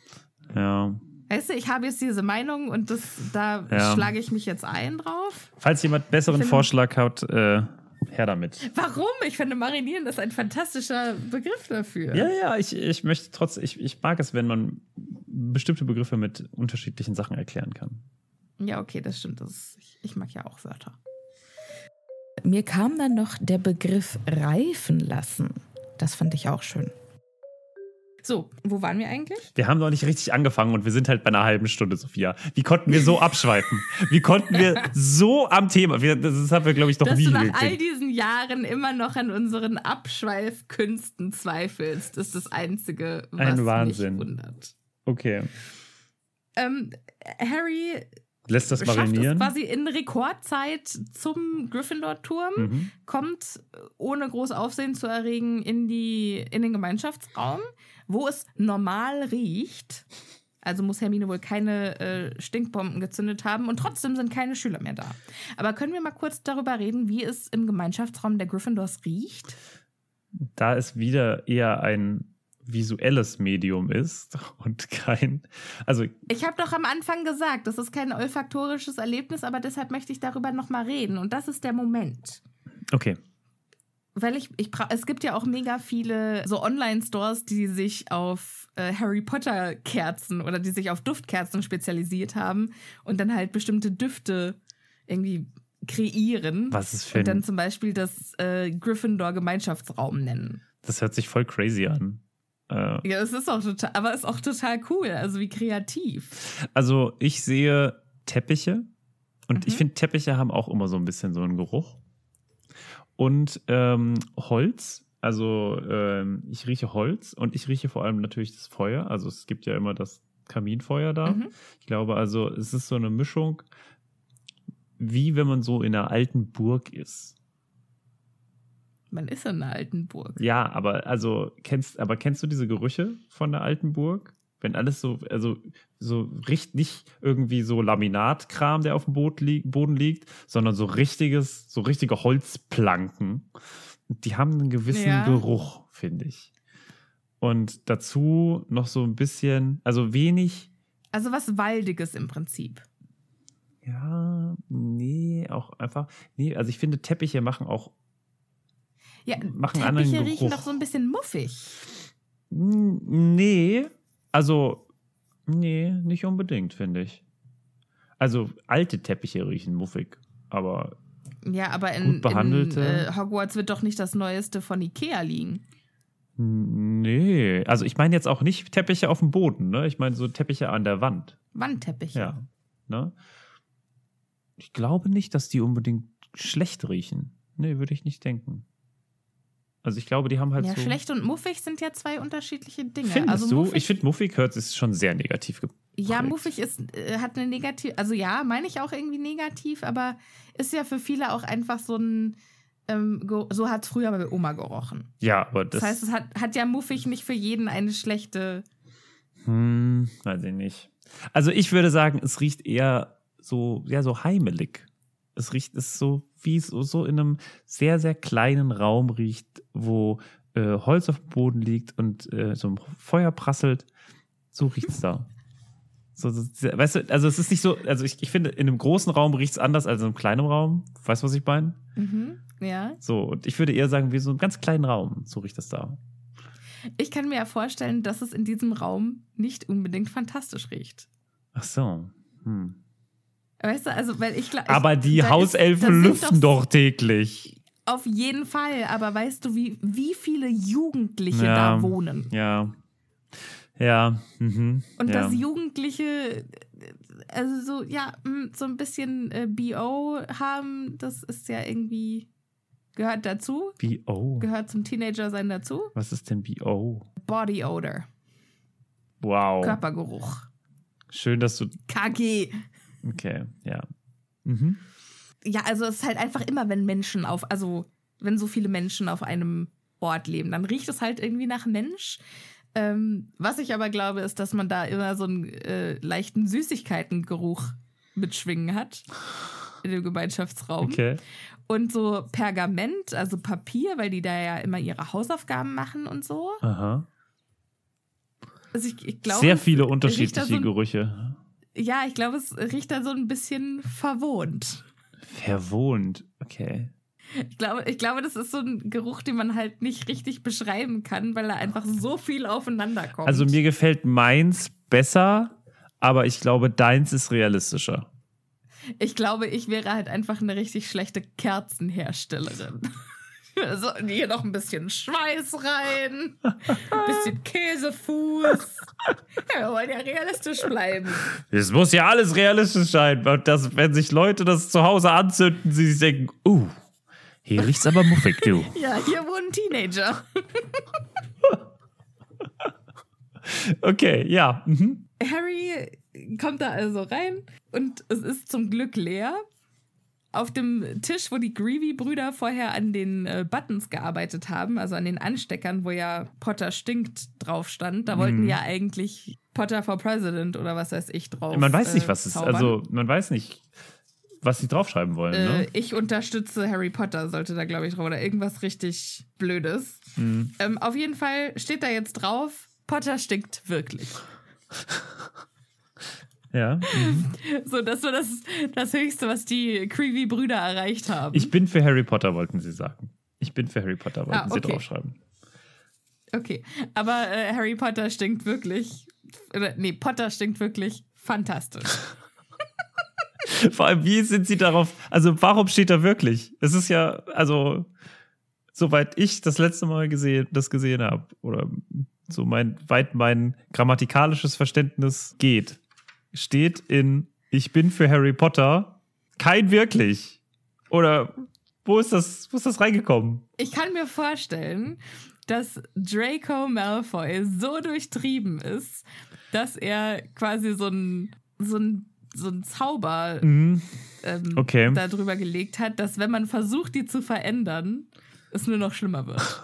Speaker 1: Ja.
Speaker 2: Weißt du, ich habe jetzt diese Meinung und das, da
Speaker 1: Ja.
Speaker 2: schlage ich mich jetzt ein drauf.
Speaker 1: Falls jemand besseren Vorschlag hat, äh, her damit.
Speaker 2: Warum? Ich finde, marinieren ist ein fantastischer Begriff dafür.
Speaker 1: Ja, ja, ich, ich möchte trotzdem, ich, ich mag es, wenn man bestimmte Begriffe mit unterschiedlichen Sachen erklären kann.
Speaker 2: Ja, okay, das stimmt. Das, ich, ich mag ja auch Wörter. Mir kam dann noch der Begriff reifen lassen. Das fand ich auch schön. So, wo waren wir eigentlich?
Speaker 1: Wir haben noch nicht richtig angefangen und wir sind halt bei einer halben Stunde, Sophia. Wie konnten wir so abschweifen? Wie konnten wir so am Thema? Wir, das haben wir, glaube ich, noch
Speaker 2: Dass
Speaker 1: nie
Speaker 2: du nach all
Speaker 1: hingekriegt.
Speaker 2: diesen Jahren immer noch an unseren Abschweifkünsten zweifelst, ist das Einzige, was
Speaker 1: Ein Wahnsinn.
Speaker 2: mich wundert.
Speaker 1: Okay.
Speaker 2: Ähm, Harry
Speaker 1: Lässt das
Speaker 2: schafft
Speaker 1: marinieren?
Speaker 2: es quasi in Rekordzeit zum Gryffindor-Turm.
Speaker 1: Mhm.
Speaker 2: kommt, ohne groß Aufsehen zu erregen, in, die, in den Gemeinschaftsraum, wo es normal riecht. Also muss Hermine wohl keine äh, Stinkbomben gezündet haben und trotzdem sind keine Schüler mehr da. Aber können wir mal kurz darüber reden, wie es im Gemeinschaftsraum der Gryffindors riecht?
Speaker 1: Da es wieder eher ein visuelles Medium ist und kein, also
Speaker 2: Ich habe doch am Anfang gesagt, das ist kein olfaktorisches Erlebnis, aber deshalb möchte ich darüber nochmal reden. Und das ist der Moment.
Speaker 1: okay,
Speaker 2: Weil ich, ich es gibt ja auch mega viele so Online-Stores, die sich auf äh, Harry Potter Kerzen oder die sich auf Duftkerzen spezialisiert haben und dann halt bestimmte Düfte irgendwie kreieren.
Speaker 1: was ist für
Speaker 2: und dann zum Beispiel das äh, Gryffindor Gemeinschaftsraum nennen.
Speaker 1: das hört sich voll crazy an. Äh,
Speaker 2: Ja, es ist auch total, aber ist auch total cool. Also wie kreativ.
Speaker 1: Also ich sehe Teppiche und ich
Speaker 2: Mhm.
Speaker 1: finde Teppiche haben auch immer so ein bisschen so einen Geruch. Und ähm, Holz, also ähm, ich rieche Holz und ich rieche vor allem natürlich das Feuer. Also es gibt ja immer das Kaminfeuer da.
Speaker 2: Mhm.
Speaker 1: Ich glaube also, es ist so eine Mischung, wie wenn man so in einer alten Burg ist.
Speaker 2: Man ist in einer alten Burg.
Speaker 1: Ja, aber also kennst, aber kennst du diese Gerüche von der alten Burg? Wenn alles so, also so riecht nicht irgendwie so Laminatkram, der auf dem Boot li Boden liegt, sondern so richtiges, so richtige Holzplanken. Die haben einen gewissen
Speaker 2: Ja.
Speaker 1: Geruch, finde ich. Und dazu noch so ein bisschen, also wenig,
Speaker 2: Also was Waldiges im Prinzip.
Speaker 1: ja, nee, auch einfach, nee, also ich finde Teppiche machen auch,
Speaker 2: Ja,
Speaker 1: Machen einen
Speaker 2: Teppiche riechen
Speaker 1: Geruch.
Speaker 2: doch so ein bisschen muffig.
Speaker 1: Nee, also, nee, nicht unbedingt, finde ich. Also, alte Teppiche riechen muffig, aber
Speaker 2: Ja, aber in,
Speaker 1: Gut behandelte.
Speaker 2: in äh, Hogwarts wird doch nicht das Neueste von Ikea liegen.
Speaker 1: Nee, also ich meine jetzt auch nicht Teppiche auf dem Boden, ne? Ich meine so Teppiche an der Wand.
Speaker 2: Wandteppiche.
Speaker 1: Ja. Ne? Ich glaube nicht, dass die unbedingt schlecht riechen. Nee, würde ich nicht denken. Also ich glaube, die haben halt
Speaker 2: Ja,
Speaker 1: so.
Speaker 2: schlecht und muffig sind ja zwei unterschiedliche Dinge.
Speaker 1: Findest
Speaker 2: also
Speaker 1: du?
Speaker 2: muffig,
Speaker 1: Ich finde, muffig hört ist schon sehr negativ geprägt.
Speaker 2: Ja, muffig ist, äh, hat eine negative, also ja, meine ich auch irgendwie negativ, aber ist ja für viele auch einfach so ein, ähm, so hat es früher bei Oma gerochen.
Speaker 1: Ja, aber das.
Speaker 2: Das, heißt, es hat, hat ja muffig nicht für jeden eine schlechte.
Speaker 1: Hm, weiß ich nicht. Also ich würde sagen, es riecht eher so, ja, so heimelig. Es riecht, es so, wie es so, in einem sehr, sehr kleinen Raum riecht, wo äh, Holz auf dem Boden liegt und äh, so ein Feuer prasselt. So riecht's da. So, so, weißt du, also es ist nicht so, also ich, ich finde, in einem großen Raum riecht's anders als in einem kleinen Raum. Weißt du, was ich meine?
Speaker 2: Mhm, ja.
Speaker 1: So, und ich würde eher sagen, wie so einen ganz kleinen Raum. So riecht das da.
Speaker 2: Ich kann mir ja vorstellen, dass es in diesem Raum nicht unbedingt fantastisch riecht.
Speaker 1: Ach so. Hm.
Speaker 2: Weißt du, also, weil ich glaube.
Speaker 1: Aber die
Speaker 2: ist-
Speaker 1: Hauselfen
Speaker 2: sind
Speaker 1: lüften doch täglich.
Speaker 2: Auf jeden Fall, aber weißt du, wie, wie viele Jugendliche
Speaker 1: Ja.
Speaker 2: da wohnen?
Speaker 1: Ja. Ja. Mhm.
Speaker 2: Und
Speaker 1: ja.
Speaker 2: dass Jugendliche, also so, ja, mm, so ein bisschen äh, BO haben, das ist ja irgendwie, gehört dazu,
Speaker 1: BO.
Speaker 2: gehört zum Teenager-Sein dazu.
Speaker 1: Was ist denn BO?
Speaker 2: Body Odor,
Speaker 1: Wow.
Speaker 2: Körpergeruch,
Speaker 1: Schön, dass du.
Speaker 2: KG.
Speaker 1: Okay, ja. Mhm.
Speaker 2: Ja, also es ist halt einfach immer, wenn Menschen auf, also wenn so viele Menschen auf einem Ort leben, dann riecht es halt irgendwie nach Mensch. Ähm, was ich aber glaube, ist, dass man da immer so einen äh, leichten Süßigkeitengeruch mitschwingen hat in dem Gemeinschaftsraum.
Speaker 1: Okay.
Speaker 2: Und so Pergament, also Papier, weil die da ja immer ihre Hausaufgaben machen und so.
Speaker 1: Aha.
Speaker 2: Also ich, ich glaube,
Speaker 1: Sehr viele unterschiedliche
Speaker 2: so ein,
Speaker 1: Gerüche.
Speaker 2: Ja, ich glaube, es riecht da so ein bisschen verwohnt.
Speaker 1: Verwohnt. Okay.
Speaker 2: Ich glaube, ich glaube, das ist so ein Geruch, den man halt nicht richtig beschreiben kann, weil da einfach so viel aufeinander kommt.
Speaker 1: Also mir gefällt meins besser, aber ich glaube, deins ist realistischer.
Speaker 2: ich glaube, ich wäre halt einfach eine richtig schlechte Kerzenherstellerin. Also hier noch ein bisschen Schweiß rein, ein bisschen Käsefuß. Ja, wir wollen ja realistisch bleiben.
Speaker 1: Es muss ja alles realistisch sein. Und das, wenn sich Leute das zu Hause anzünden, sie sich denken, uh, hier riecht's aber muffig, du.
Speaker 2: Ja, hier wohnen Teenager.
Speaker 1: Okay, ja. Mhm.
Speaker 2: Harry kommt da also rein und es ist zum Glück leer. Auf dem Tisch, wo die Greevy-Brüder vorher an den äh, Buttons gearbeitet haben, also an den Ansteckern, wo ja Potter stinkt drauf stand, da
Speaker 1: Mhm.
Speaker 2: wollten ja eigentlich Potter for President oder was weiß ich drauf.
Speaker 1: Man weiß nicht,
Speaker 2: äh,
Speaker 1: was es ist.
Speaker 2: zaubern.
Speaker 1: Also, man weiß nicht, was sie draufschreiben wollen.
Speaker 2: Äh,
Speaker 1: Ne?
Speaker 2: ich unterstütze Harry Potter, sollte da, glaube ich, drauf. Oder irgendwas richtig Blödes.
Speaker 1: Mhm.
Speaker 2: Ähm, auf jeden Fall steht da jetzt drauf, Potter stinkt wirklich.
Speaker 1: Ja. Mhm.
Speaker 2: So, das war das, das Höchste, was die Creevy-Brüder erreicht haben.
Speaker 1: Ich bin für Harry Potter, wollten sie sagen. Ich bin für Harry Potter, wollten
Speaker 2: Ah,
Speaker 1: sie
Speaker 2: okay.
Speaker 1: draufschreiben.
Speaker 2: okay, aber äh, Harry Potter stinkt wirklich. Oder, nee, Potter stinkt wirklich fantastisch.
Speaker 1: Vor allem, wie sind sie darauf? Also, warum steht da wirklich? Es ist ja, also, soweit ich das letzte Mal gesehen, das gesehen habe, oder so mein, weit mein grammatikalisches Verständnis geht, steht in Ich bin für Harry Potter kein wirklich. Oder wo ist das, wo ist das reingekommen?
Speaker 2: Ich kann mir vorstellen, dass Draco Malfoy so durchtrieben ist, dass er quasi so ein, so ein, so ein Zauber
Speaker 1: Mhm.
Speaker 2: ähm,
Speaker 1: Okay.
Speaker 2: darüber gelegt hat, dass wenn man versucht, die zu verändern, es nur noch schlimmer wird.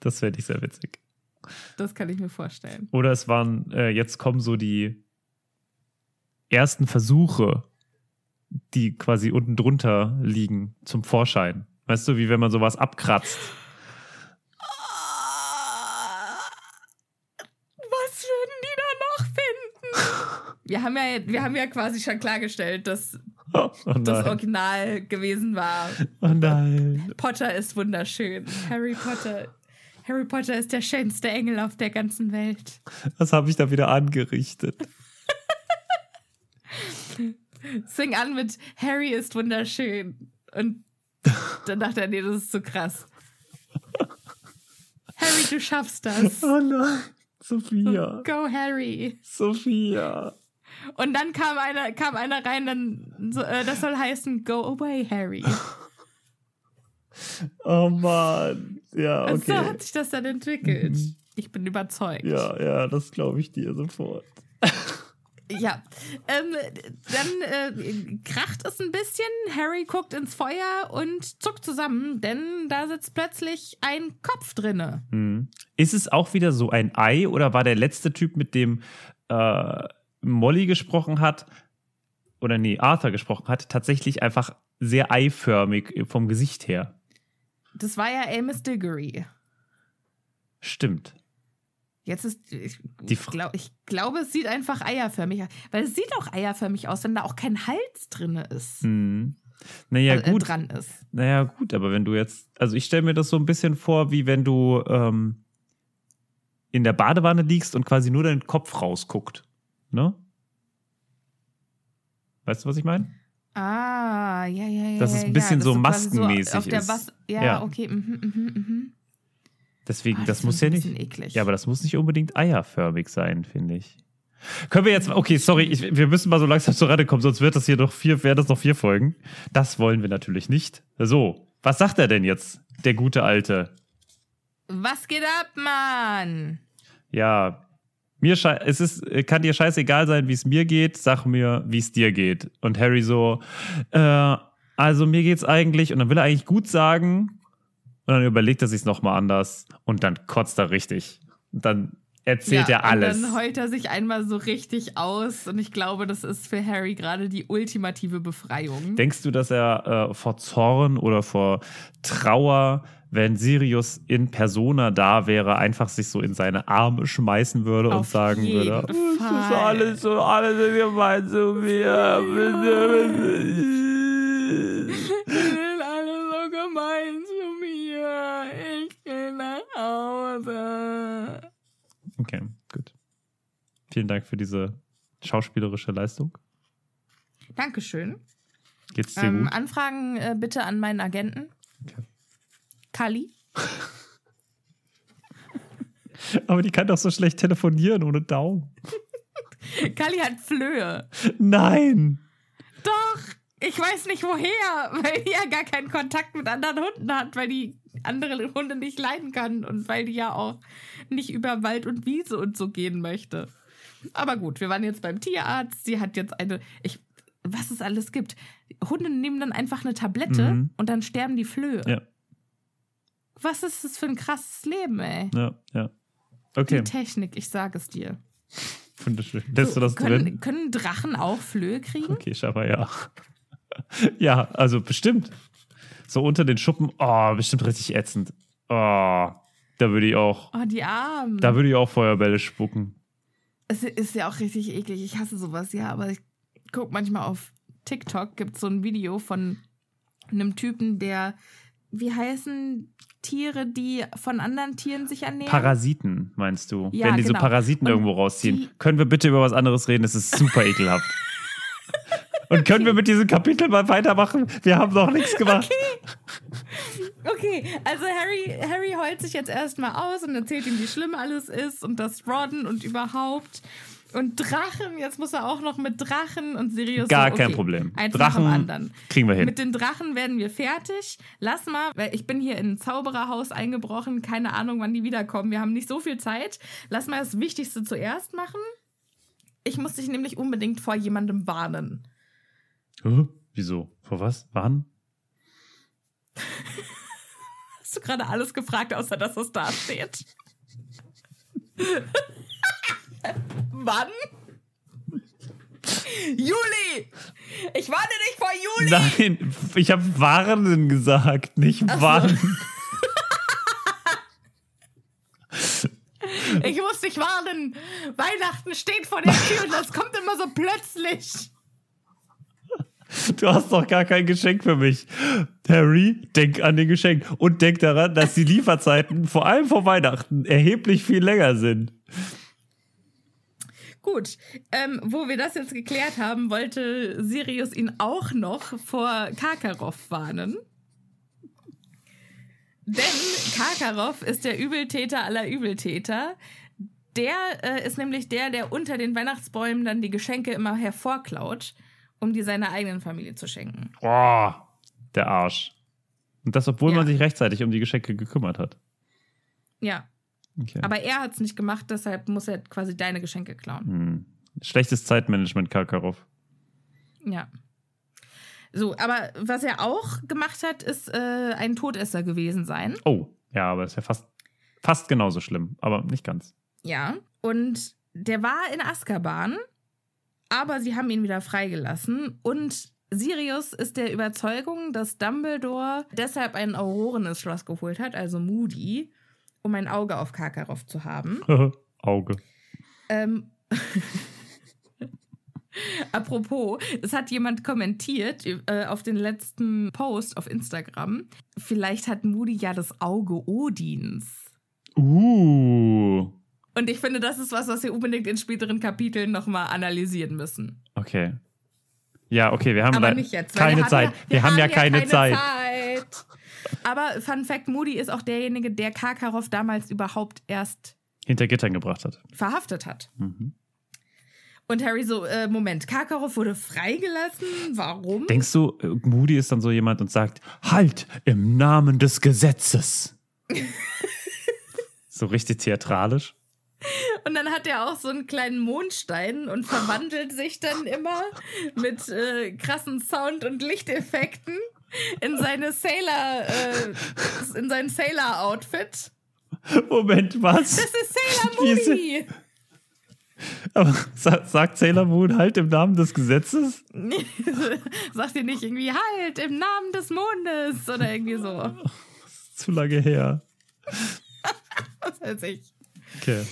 Speaker 1: Das fände ich sehr witzig.
Speaker 2: Das kann ich mir vorstellen.
Speaker 1: Oder es waren, äh, jetzt kommen so die ersten Versuche, die quasi unten drunter liegen, zum Vorschein. Weißt du, wie wenn man sowas abkratzt.
Speaker 2: Was würden die da noch finden? Wir haben ja, wir haben ja quasi schon klargestellt, dass
Speaker 1: Oh, oh
Speaker 2: das. Original gewesen war.
Speaker 1: Oh nein.
Speaker 2: Potter ist wunderschön. Harry Potter. Harry Potter ist der schönste Engel auf der ganzen Welt.
Speaker 1: Was habe ich da wieder angerichtet?
Speaker 2: Es fing an mit Harry ist wunderschön. Und dann dachte er, nee, das ist zu krass. Harry, du schaffst das.
Speaker 1: Oh nein. Sophia.
Speaker 2: Go, Harry.
Speaker 1: Sophia.
Speaker 2: Und dann kam einer, kam einer rein, dann so, äh, das soll heißen Go away, Harry.
Speaker 1: Oh Mann. Ja,
Speaker 2: Und so
Speaker 1: okay.
Speaker 2: hat sich das dann entwickelt. Ich bin überzeugt.
Speaker 1: Ja, ja, das glaube ich dir sofort.
Speaker 2: Ja. Ähm, dann äh, kracht es ein bisschen. Harry guckt ins Feuer und zuckt zusammen, denn da sitzt plötzlich ein Kopf drinne.
Speaker 1: Hm. Ist es auch wieder so ein Ei oder war der letzte Typ, mit dem äh, Molly gesprochen hat, oder nee, Arthur gesprochen hat, tatsächlich einfach sehr eiförmig vom Gesicht her?
Speaker 2: Das war ja Amos Diggory.
Speaker 1: Stimmt.
Speaker 2: Jetzt ist, ich,
Speaker 1: Die Fra-
Speaker 2: glaub, ich glaube, es sieht einfach eierförmig aus. Weil es sieht auch eierförmig aus, wenn da auch kein Hals drinne ist.
Speaker 1: Hm. Naja,
Speaker 2: Also, äh,
Speaker 1: gut.
Speaker 2: dran ist.
Speaker 1: Naja, gut, aber wenn du jetzt, also ich stelle mir das so ein bisschen vor, wie wenn du ähm, in der Badewanne liegst und quasi nur dein Kopf rausguckt. Ne? Weißt du, was ich meine?
Speaker 2: Ah, ja, ja, ja.
Speaker 1: Dass es ein bisschen
Speaker 2: ja,
Speaker 1: so maskenmäßig
Speaker 2: der
Speaker 1: ist.
Speaker 2: Was ja,
Speaker 1: Ja.
Speaker 2: okay. Mhm, mhm, mhm.
Speaker 1: Deswegen,
Speaker 2: Ah,
Speaker 1: das,
Speaker 2: das
Speaker 1: muss ja nicht.
Speaker 2: bisschen eklig.
Speaker 1: Ja, aber das muss nicht unbedingt eierförmig sein, finde ich. Können wir jetzt, okay, sorry, ich, wir müssen mal so langsam zur Rande kommen, sonst wird das hier noch vier, werden das noch vier Folgen. Das wollen wir natürlich nicht. So, was sagt er denn jetzt, der gute Alte?
Speaker 2: Was geht ab, Mann?
Speaker 1: Ja, mir es ist, kann dir scheißegal sein, wie es mir geht, sag mir, wie es dir geht. Und Harry so, äh, also mir geht's eigentlich, und dann will er eigentlich gut sagen, und dann überlegt er sich nochmal anders, und dann kotzt er richtig. Und dann erzählt
Speaker 2: ja,
Speaker 1: er alles.
Speaker 2: Und dann heult er sich einmal so richtig aus. Und ich glaube, das ist für Harry gerade die ultimative Befreiung.
Speaker 1: Denkst du, dass er äh, vor Zorn oder vor Trauer, wenn Sirius in Persona da wäre, einfach sich so in seine Arme schmeißen würde und
Speaker 2: Auf
Speaker 1: sagen
Speaker 2: jeden
Speaker 1: würde, "Oh, es ist
Speaker 2: Fall.
Speaker 1: alles so, alles ist gemein zu mir.
Speaker 2: Alle so gemein zu mir. Ich will nach Hause.
Speaker 1: Okay, gut. Vielen Dank für diese schauspielerische Leistung.
Speaker 2: Dankeschön.
Speaker 1: Geht's dir
Speaker 2: Ähm,
Speaker 1: gut?
Speaker 2: Anfragen äh, bitte an meinen Agenten.
Speaker 1: Okay.
Speaker 2: Kali.
Speaker 1: Aber die kann doch so schlecht telefonieren ohne Daumen.
Speaker 2: Kali hat Flöhe.
Speaker 1: Nein!
Speaker 2: Doch, ich weiß nicht woher, weil die ja gar keinen Kontakt mit anderen Hunden hat, weil die andere Hunde nicht leiden kann und weil die ja auch nicht über Wald und Wiese und so gehen möchte. Aber gut, wir waren jetzt beim Tierarzt. Sie hat jetzt eine, ich, was es alles gibt. Hunde nehmen dann einfach eine Tablette
Speaker 1: Mhm.
Speaker 2: und dann sterben die Flöhe.
Speaker 1: Ja,
Speaker 2: Was ist das für ein krasses Leben, ey?
Speaker 1: ja, ja. Okay,
Speaker 2: Die Technik, ich sage es dir.
Speaker 1: wunderschön. Lässt du das
Speaker 2: können,
Speaker 1: drin?
Speaker 2: können Drachen auch Flöhe kriegen?
Speaker 1: Okay, scheinbar ja. ja, also bestimmt. So unter den Schuppen, oh, bestimmt richtig ätzend. Oh, da würde ich auch,
Speaker 2: Oh, die Armen.
Speaker 1: da würde ich auch Feuerbälle spucken.
Speaker 2: Es ist ja auch richtig eklig. Ich hasse sowas, ja, aber ich gucke manchmal auf TikTok, gibt so ein Video von einem Typen, der, wie heißen Tiere, die von anderen Tieren sich ernähren?
Speaker 1: Parasiten, meinst du?
Speaker 2: Ja,
Speaker 1: Wenn die so
Speaker 2: genau.
Speaker 1: Parasiten
Speaker 2: Und
Speaker 1: irgendwo rausziehen. Können wir bitte über was anderes reden? Es ist super ekelhaft. Und können wir mit diesem Kapitel mal weitermachen? Wir haben noch nichts gemacht.
Speaker 2: Okay, also Harry, Harry heult sich jetzt erstmal aus und erzählt ihm, wie schlimm alles ist und das Rodden und überhaupt. Und Drachen, jetzt muss er auch noch mit Drachen und Sirius.
Speaker 1: Gar
Speaker 2: so, okay,
Speaker 1: kein Problem. Drachen kriegen wir hin.
Speaker 2: Mit den Drachen werden wir fertig. Lass mal, weil ich bin hier in ein Zaubererhaus eingebrochen. Keine Ahnung, wann die wiederkommen. Wir haben nicht so viel Zeit. Lass mal das Wichtigste zuerst machen. Ich muss dich nämlich unbedingt vor jemandem warnen.
Speaker 1: Hä? Wieso? Vor was? Wann?
Speaker 2: Hast du gerade alles gefragt, außer dass es da steht? Wann? Juli! Ich warne dich vor Juli!
Speaker 1: Nein, ich habe warnen gesagt, nicht wann.
Speaker 2: Ich muss dich warnen! Weihnachten steht vor der Tür und das kommt immer so plötzlich!
Speaker 1: Du hast doch gar kein Geschenk für mich. Harry, denk an den Geschenk. Und denk daran, dass die Lieferzeiten, vor allem vor Weihnachten, erheblich viel länger sind.
Speaker 2: Gut, ähm, wo wir das jetzt geklärt haben, wollte Sirius ihn auch noch vor Karkaroff warnen. Denn Karkaroff ist der Übeltäter aller Übeltäter. Der äh, ist nämlich der, der unter den Weihnachtsbäumen dann die Geschenke immer hervorklaut, um die seiner eigenen Familie zu schenken.
Speaker 1: Boah, der Arsch. Und das, obwohl
Speaker 2: Ja.
Speaker 1: man sich rechtzeitig um die Geschenke gekümmert hat.
Speaker 2: Ja,
Speaker 1: Okay.
Speaker 2: aber er hat es nicht gemacht, deshalb muss er quasi deine Geschenke klauen.
Speaker 1: Hm. Schlechtes Zeitmanagement, Karkaroff.
Speaker 2: Ja. So, aber was er auch gemacht hat, ist äh, ein Todesser gewesen sein.
Speaker 1: Oh, ja, aber ist ja fast, fast genauso schlimm, aber nicht ganz.
Speaker 2: Ja. Und der war in Azkaban, aber sie haben ihn wieder freigelassen. Und Sirius ist der Überzeugung, dass Dumbledore deshalb einen Auroren ins Schloss geholt hat, also Moody, um ein Auge auf Karkaroff zu haben.
Speaker 1: Auge.
Speaker 2: Ähm, Apropos, es hat jemand kommentiert äh, auf den letzten Post auf Instagram. Vielleicht hat Moody ja das Auge Odins.
Speaker 1: Uh.
Speaker 2: Und ich finde, das ist was, was wir unbedingt in späteren Kapiteln nochmal analysieren müssen.
Speaker 1: Okay. Ja, okay, wir haben
Speaker 2: Aber nicht jetzt.
Speaker 1: keine
Speaker 2: wir haben
Speaker 1: Zeit.
Speaker 2: Ja,
Speaker 1: wir, haben ja keine, Zeit.
Speaker 2: Zeit. Aber Fun Fact: Moody ist auch derjenige, der Karkaroff damals überhaupt erst
Speaker 1: Hinter Gittern gebracht hat.
Speaker 2: verhaftet hat.
Speaker 1: Mhm.
Speaker 2: Und Harry so: äh, Moment, Karkaroff wurde freigelassen? Warum?
Speaker 1: Denkst du, äh, Moody ist dann so jemand und sagt, halt im Namen des Gesetzes. so richtig theatralisch.
Speaker 2: Und dann hat er auch so einen kleinen Mondstein und verwandelt sich dann immer mit äh, krassen Sound- und Lichteffekten in seine Sailor, äh, in sein Sailor-Outfit.
Speaker 1: Moment, was?
Speaker 2: Das ist Sailor Moody.
Speaker 1: Aber sa sagt Sailor Moon halt im Namen des Gesetzes?
Speaker 2: Sagt ihr nicht irgendwie halt im Namen des Mondes oder irgendwie so.
Speaker 1: Zu lange her.
Speaker 2: Was weiß ich.
Speaker 1: Okay.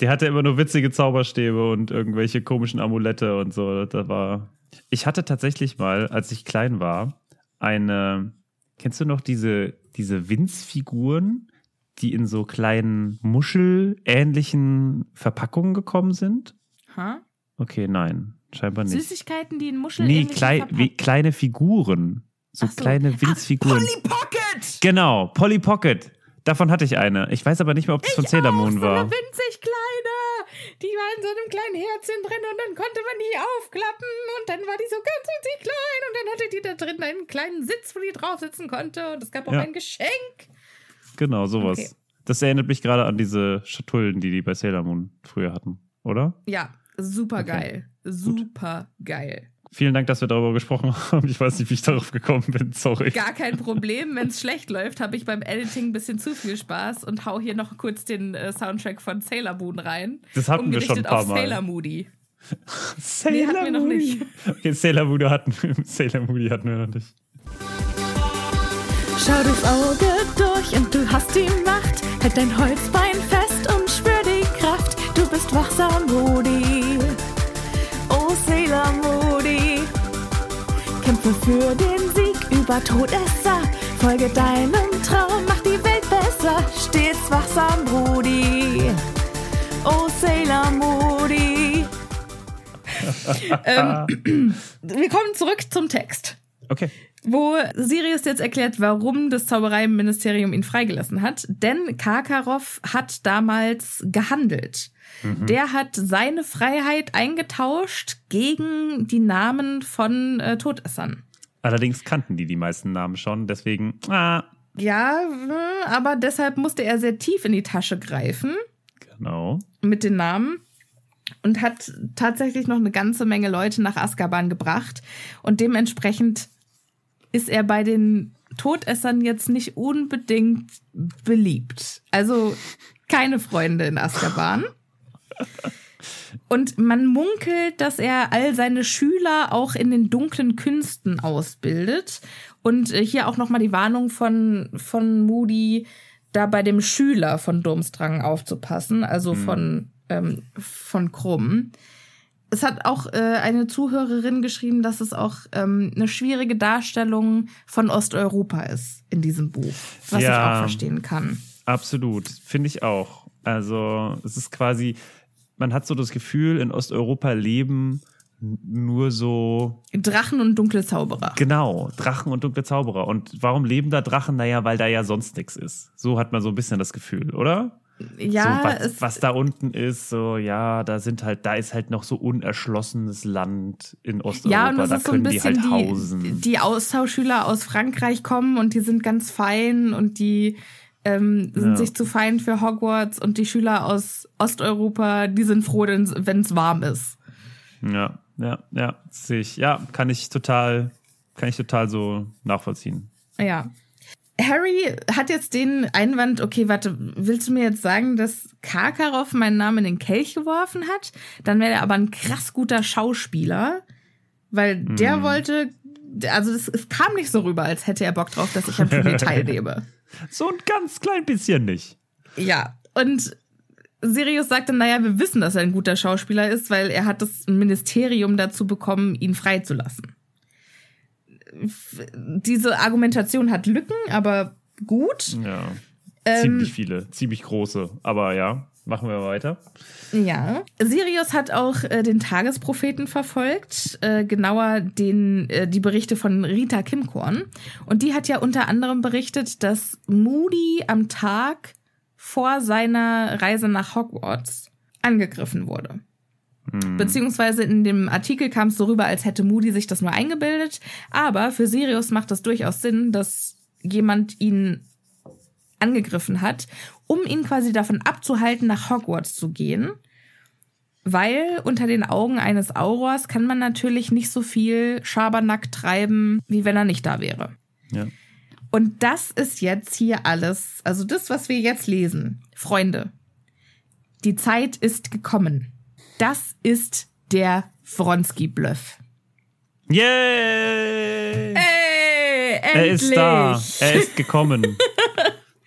Speaker 1: Der hatte immer nur witzige Zauberstäbe und irgendwelche komischen Amulette und so. Da war. Ich hatte tatsächlich mal, als ich klein war, eine. Kennst du noch diese, diese Winzfiguren, die in so kleinen Muschelähnlichen Verpackungen gekommen sind?
Speaker 2: Ha?
Speaker 1: Okay, nein, scheinbar nicht.
Speaker 2: Süßigkeiten, die in Muscheln
Speaker 1: Nee, klei wie, kleine Figuren. So,
Speaker 2: so.
Speaker 1: kleine Winzfiguren.
Speaker 2: Polly Pocket!
Speaker 1: genau, Polly Pocket. Davon hatte ich eine. Ich weiß aber nicht mehr, ob das von Sailor Moon
Speaker 2: so
Speaker 1: war.
Speaker 2: eine winzig kleine. Die war in so einem kleinen Herzchen drin und dann konnte man die aufklappen und dann war die so ganz winzig klein einen kleinen Sitz, wo die drauf sitzen konnte und es gab auch
Speaker 1: Ja.
Speaker 2: ein Geschenk.
Speaker 1: Genau, sowas.
Speaker 2: Okay.
Speaker 1: Das erinnert mich gerade an diese Schatullen, die die bei Sailor Moon früher hatten, oder?
Speaker 2: Ja, super geil. Super geil.
Speaker 1: Vielen Dank, dass wir darüber gesprochen haben. Ich weiß nicht, wie ich darauf gekommen bin. Sorry.
Speaker 2: Gar kein Problem. Wenn es schlecht läuft, habe ich beim Editing ein bisschen zu viel Spaß und hau hier noch kurz den äh, Soundtrack von Sailor Moon rein.
Speaker 1: Das hatten wir schon ein paar
Speaker 2: auf
Speaker 1: Mal.
Speaker 2: Sailor Moody.
Speaker 1: Sailor
Speaker 2: Nee, hatten wir noch
Speaker 1: Moon.
Speaker 2: nicht.
Speaker 1: Okay, Sailor Moon hatten, Sailor Moon hatten wir noch nicht.
Speaker 2: Schau durchs Auge durch und du hast die Macht. Halt dein Holzbein fest und spür die Kraft. Du bist wachsam, Moody. Oh, Sailor Moody. Kämpfe für den Sieg über Todesser. Folge deinem Traum, mach die Welt besser. Stets wachsam, Moody. Oh, Sailor Moody. Ähm, wir kommen zurück zum Text
Speaker 1: Okay.
Speaker 2: wo Sirius jetzt erklärt, warum das Zaubereiministerium ihn freigelassen hat. Denn Karkaroff hat damals gehandelt. Der hat seine Freiheit eingetauscht gegen die Namen von äh, Todessern.
Speaker 1: Allerdings kannten die die meisten Namen schon, deswegen. Ah,
Speaker 2: Ja, äh, aber deshalb musste er sehr tief in die Tasche greifen
Speaker 1: genau.
Speaker 2: mit den Namen und hat tatsächlich noch eine ganze Menge Leute nach Azkaban gebracht. Und dementsprechend ist er bei den Todessern jetzt nicht unbedingt beliebt. Also keine Freunde in Azkaban. Und man munkelt, dass er all seine Schüler auch in den dunklen Künsten ausbildet. Und äh, hier auch nochmal die Warnung von, von Moody, da bei dem Schüler von Durmstrang aufzupassen, also von, ähm, von Krumm. Es hat auch äh, eine Zuhörerin geschrieben, dass es auch ähm, eine schwierige Darstellung von Osteuropa ist in diesem Buch, was
Speaker 1: Ja.
Speaker 2: ich auch verstehen kann.
Speaker 1: Absolut, finde ich auch. Also es ist quasi, man hat so das Gefühl, in Osteuropa leben nur so.
Speaker 2: Drachen und dunkle Zauberer.
Speaker 1: Genau, Drachen und dunkle Zauberer. Und warum leben da Drachen? Naja, weil da ja sonst nichts ist. So hat man so ein bisschen das Gefühl, oder?
Speaker 2: Ja,
Speaker 1: so, was, was da unten ist, so, ja, da sind halt, da ist halt noch so unerschlossenes Land in Osteuropa,
Speaker 2: ja, und das
Speaker 1: da
Speaker 2: ist so ein
Speaker 1: können die
Speaker 2: bisschen
Speaker 1: halt
Speaker 2: die,
Speaker 1: hausen.
Speaker 2: die Austauschschüler aus Frankreich kommen und die sind ganz fein und die ähm, sind
Speaker 1: Ja.
Speaker 2: sich zu fein für Hogwarts und die Schüler aus Osteuropa, die sind froh, wenn es warm ist.
Speaker 1: Ja, ja, ja, sehe ich. Ja, kann ich total, kann ich total so nachvollziehen.
Speaker 2: Ja. Harry hat jetzt den Einwand, okay, warte, willst du mir jetzt sagen, dass Karkaroff meinen Namen in den Kelch geworfen hat? Dann wäre er aber ein krass guter Schauspieler, weil der
Speaker 1: Mhm.
Speaker 2: wollte, also es, es kam nicht so rüber, als hätte er Bock drauf, dass ich am Turnier teilnehme.
Speaker 1: So ein ganz klein bisschen nicht.
Speaker 2: Ja, und Sirius sagte, naja, wir wissen, dass er ein guter Schauspieler ist, weil er hat das Ministerium dazu bekommen, ihn freizulassen. Diese Argumentation hat Lücken, aber gut.
Speaker 1: Ja.
Speaker 2: Ähm,
Speaker 1: ziemlich viele, ziemlich große. Aber ja, machen wir weiter.
Speaker 2: Ja. Sirius hat auch äh, den Tagespropheten verfolgt, äh, genauer den, äh, die Berichte von Rita Kimkorn. Und die hat ja unter anderem berichtet, dass Moody am Tag vor seiner Reise nach Hogwarts angegriffen wurde. Beziehungsweise in dem Artikel kam es so rüber, als hätte Moody sich das nur eingebildet. Aber für Sirius macht das durchaus Sinn, dass jemand ihn angegriffen hat, um ihn quasi davon abzuhalten, nach Hogwarts zu gehen. Weil unter den Augen eines Aurors kann man natürlich nicht so viel Schabernack treiben, wie wenn er nicht da wäre.
Speaker 1: Ja.
Speaker 2: Und das ist jetzt hier alles, also das, was wir jetzt lesen. Freunde, die Zeit ist gekommen. Das ist der Wronski-Bluff.
Speaker 1: Yay!
Speaker 2: Ey,
Speaker 1: er ist da. Er ist gekommen.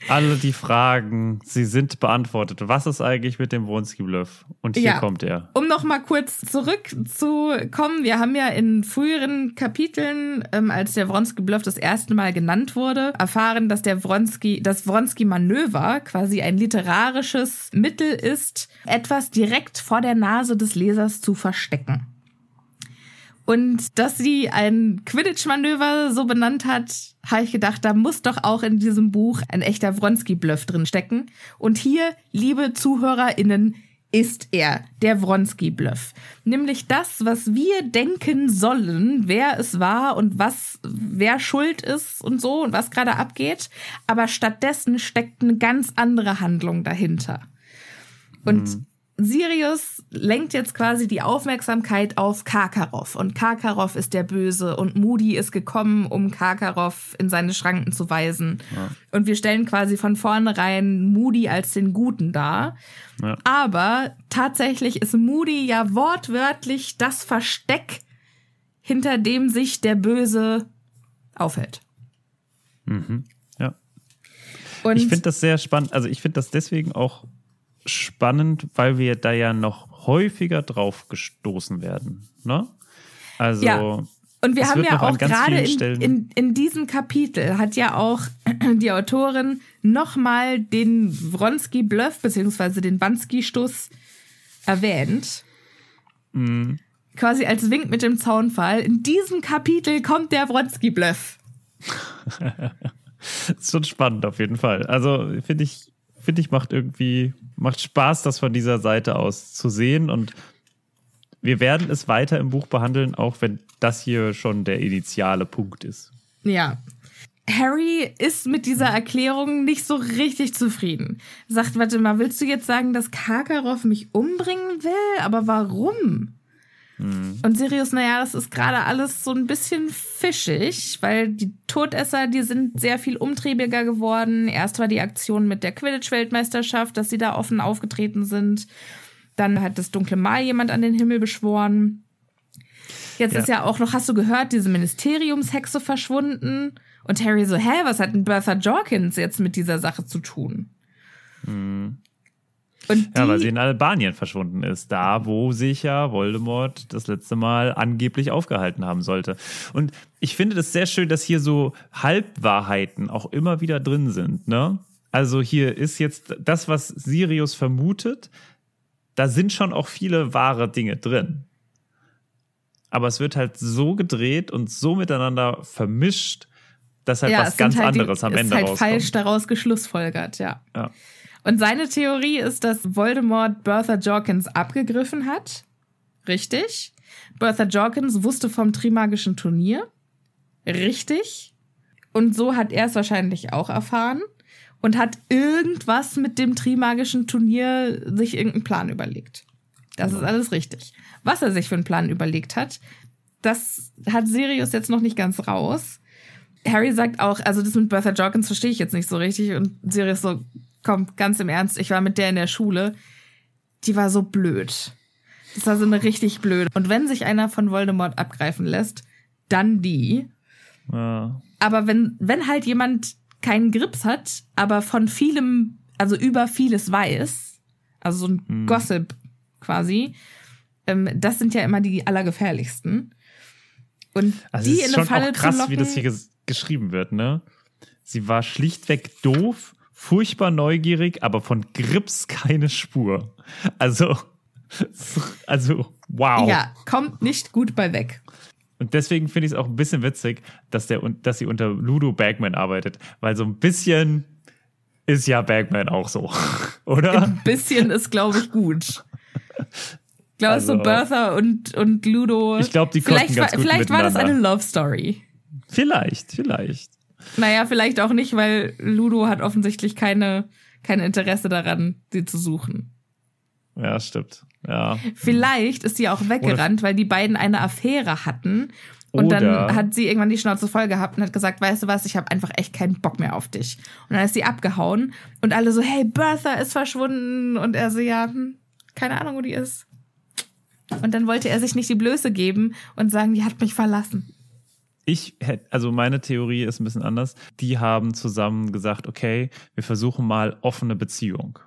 Speaker 1: Alle die Fragen, sie sind beantwortet. Was ist eigentlich mit dem Wronski-Bluff? Und hier
Speaker 2: Ja.
Speaker 1: kommt er.
Speaker 2: Um noch mal kurz zurückzukommen, wir haben ja in früheren Kapiteln, ähm, als der Wronski-Bluff das erste Mal genannt wurde, erfahren, dass der Wronski, das Wronski-Manöver quasi ein literarisches Mittel ist, etwas direkt vor der Nase des Lesers zu verstecken. Und dass sie ein Quidditch-Manöver so benannt hat, habe ich gedacht, da muss doch auch in diesem Buch ein echter Wronski-Bluff drin stecken. Und hier, liebe ZuhörerInnen, ist er, der Wronski-Bluff. Nämlich das, was wir denken sollen, wer es war und was, wer schuld ist und so und was gerade abgeht. Aber stattdessen steckt eine ganz andere Handlung dahinter. Und Sirius lenkt jetzt quasi die Aufmerksamkeit auf Karkaroff. Und Karkaroff ist der Böse und Moody ist gekommen, um Karkaroff in seine Schranken zu weisen. Und wir stellen quasi von vornherein Moody als den Guten dar.
Speaker 1: Ja.
Speaker 2: Aber tatsächlich ist Moody ja wortwörtlich das Versteck, hinter dem sich der Böse aufhält.
Speaker 1: Ja.
Speaker 2: Und
Speaker 1: Ich finde das sehr spannend. Also ich finde das deswegen auch spannend, weil wir da ja noch häufiger drauf gestoßen werden. Ne? Also
Speaker 2: Ja. Und wir haben ja auch gerade in, in, in diesem Kapitel hat ja auch die Autorin nochmal den Wronski-Bluff beziehungsweise den Bansky-Stuss erwähnt.
Speaker 1: Mhm.
Speaker 2: Quasi als Wink mit dem Zaunfall. In diesem Kapitel kommt der Wronski-Bluff.
Speaker 1: ist schon spannend auf jeden Fall. Also finde ich, finde ich, macht irgendwie, macht Spaß, das von dieser Seite aus zu sehen. Und wir werden es weiter im Buch behandeln, auch wenn das hier schon der initiale Punkt ist.
Speaker 2: Ja. Harry ist mit dieser Erklärung nicht so richtig zufrieden. Sagt, warte mal, willst du jetzt sagen, dass Karkaroff mich umbringen will? Aber warum? Und Sirius, naja, das ist gerade alles so ein bisschen fischig, weil die Todesser, die sind sehr viel umtriebiger geworden. Erst war die Aktion mit der Quidditch-Weltmeisterschaft, dass sie da offen aufgetreten sind. Dann hat das dunkle Mal jemand an den Himmel beschworen. Jetzt
Speaker 1: Ja.
Speaker 2: ist ja auch noch, hast du gehört, diese Ministeriumshexe verschwunden. Und Harry so, hä, was hat denn Bertha Jorkins jetzt mit dieser Sache zu tun? Die,
Speaker 1: Ja, weil sie in Albanien verschwunden ist. Da, wo sich ja Voldemort das letzte Mal angeblich aufgehalten haben sollte. Und ich finde das sehr schön, dass hier so Halbwahrheiten auch immer wieder drin sind. Ne? Also hier ist jetzt das, was Sirius vermutet, da sind schon auch viele wahre Dinge drin. Aber es wird halt so gedreht und so miteinander vermischt, dass halt was
Speaker 2: es
Speaker 1: ganz
Speaker 2: halt
Speaker 1: anderes
Speaker 2: die,
Speaker 1: am
Speaker 2: ist
Speaker 1: Ende
Speaker 2: halt
Speaker 1: rauskommt.
Speaker 2: falsch daraus geschlussfolgert, ja.
Speaker 1: Ja.
Speaker 2: Und seine Theorie ist, dass Voldemort Bertha Jorkins abgegriffen hat. Richtig. Bertha Jorkins wusste vom Trimagischen Turnier. Richtig. Und so hat er es wahrscheinlich auch erfahren. Und hat irgendwas mit dem Trimagischen Turnier sich irgendeinen Plan überlegt. Das ist alles richtig. Was er sich für einen Plan überlegt hat, das hat Sirius jetzt noch nicht ganz raus. Harry sagt auch, also das mit Bertha Jorkins verstehe ich jetzt nicht so richtig. Und Sirius so, komm, ganz im Ernst, ich war mit der in der Schule. Die war so blöd. Das war so eine richtig blöd. Und wenn sich einer von Voldemort abgreifen lässt, dann die.
Speaker 1: Ja.
Speaker 2: Aber wenn, wenn halt jemand keinen Grips hat, aber von vielem, also über vieles weiß, also so ein Gossip quasi, ähm, das sind ja immer die allergefährlichsten. Und
Speaker 1: Also
Speaker 2: die
Speaker 1: ist
Speaker 2: in eine
Speaker 1: schon
Speaker 2: Falle
Speaker 1: auch krass,
Speaker 2: locken,
Speaker 1: wie das hier ges geschrieben wird, ne? Sie war schlichtweg doof, furchtbar neugierig, aber von Grips keine Spur. Also, also, wow.
Speaker 2: ja, kommt nicht gut bei weg.
Speaker 1: Und deswegen finde ich es auch ein bisschen witzig, dass, der, dass sie unter Ludo Bagman arbeitet, weil so ein bisschen ist ja Bagman auch so, oder?
Speaker 2: Ein bisschen ist, glaube ich, gut. Ich glaube,
Speaker 1: Also-
Speaker 2: so Bertha und, und Ludo.
Speaker 1: Ich glaub, die
Speaker 2: vielleicht
Speaker 1: ganz
Speaker 2: war,
Speaker 1: gut
Speaker 2: Vielleicht war das eine. Love Story.
Speaker 1: Vielleicht, vielleicht.
Speaker 2: Naja, vielleicht auch nicht, weil Ludo hat offensichtlich keine, kein Interesse daran, sie zu suchen.
Speaker 1: Ja, stimmt. Ja.
Speaker 2: Vielleicht ist sie auch weggerannt, weil die beiden eine Affäre hatten. Und
Speaker 1: Oder-
Speaker 2: dann hat sie irgendwann die Schnauze voll gehabt und hat gesagt, weißt du was, ich habe einfach echt keinen Bock mehr auf dich. Und dann ist sie abgehauen und alle so, hey, Bertha ist verschwunden. Und er so, ja, hm, keine Ahnung, wo die ist. Und dann wollte er sich nicht die Blöße geben und sagen, die hat mich verlassen.
Speaker 1: Ich hätte, also meine Theorie ist ein bisschen anders. Die haben zusammen gesagt, okay, wir versuchen mal offene Beziehung.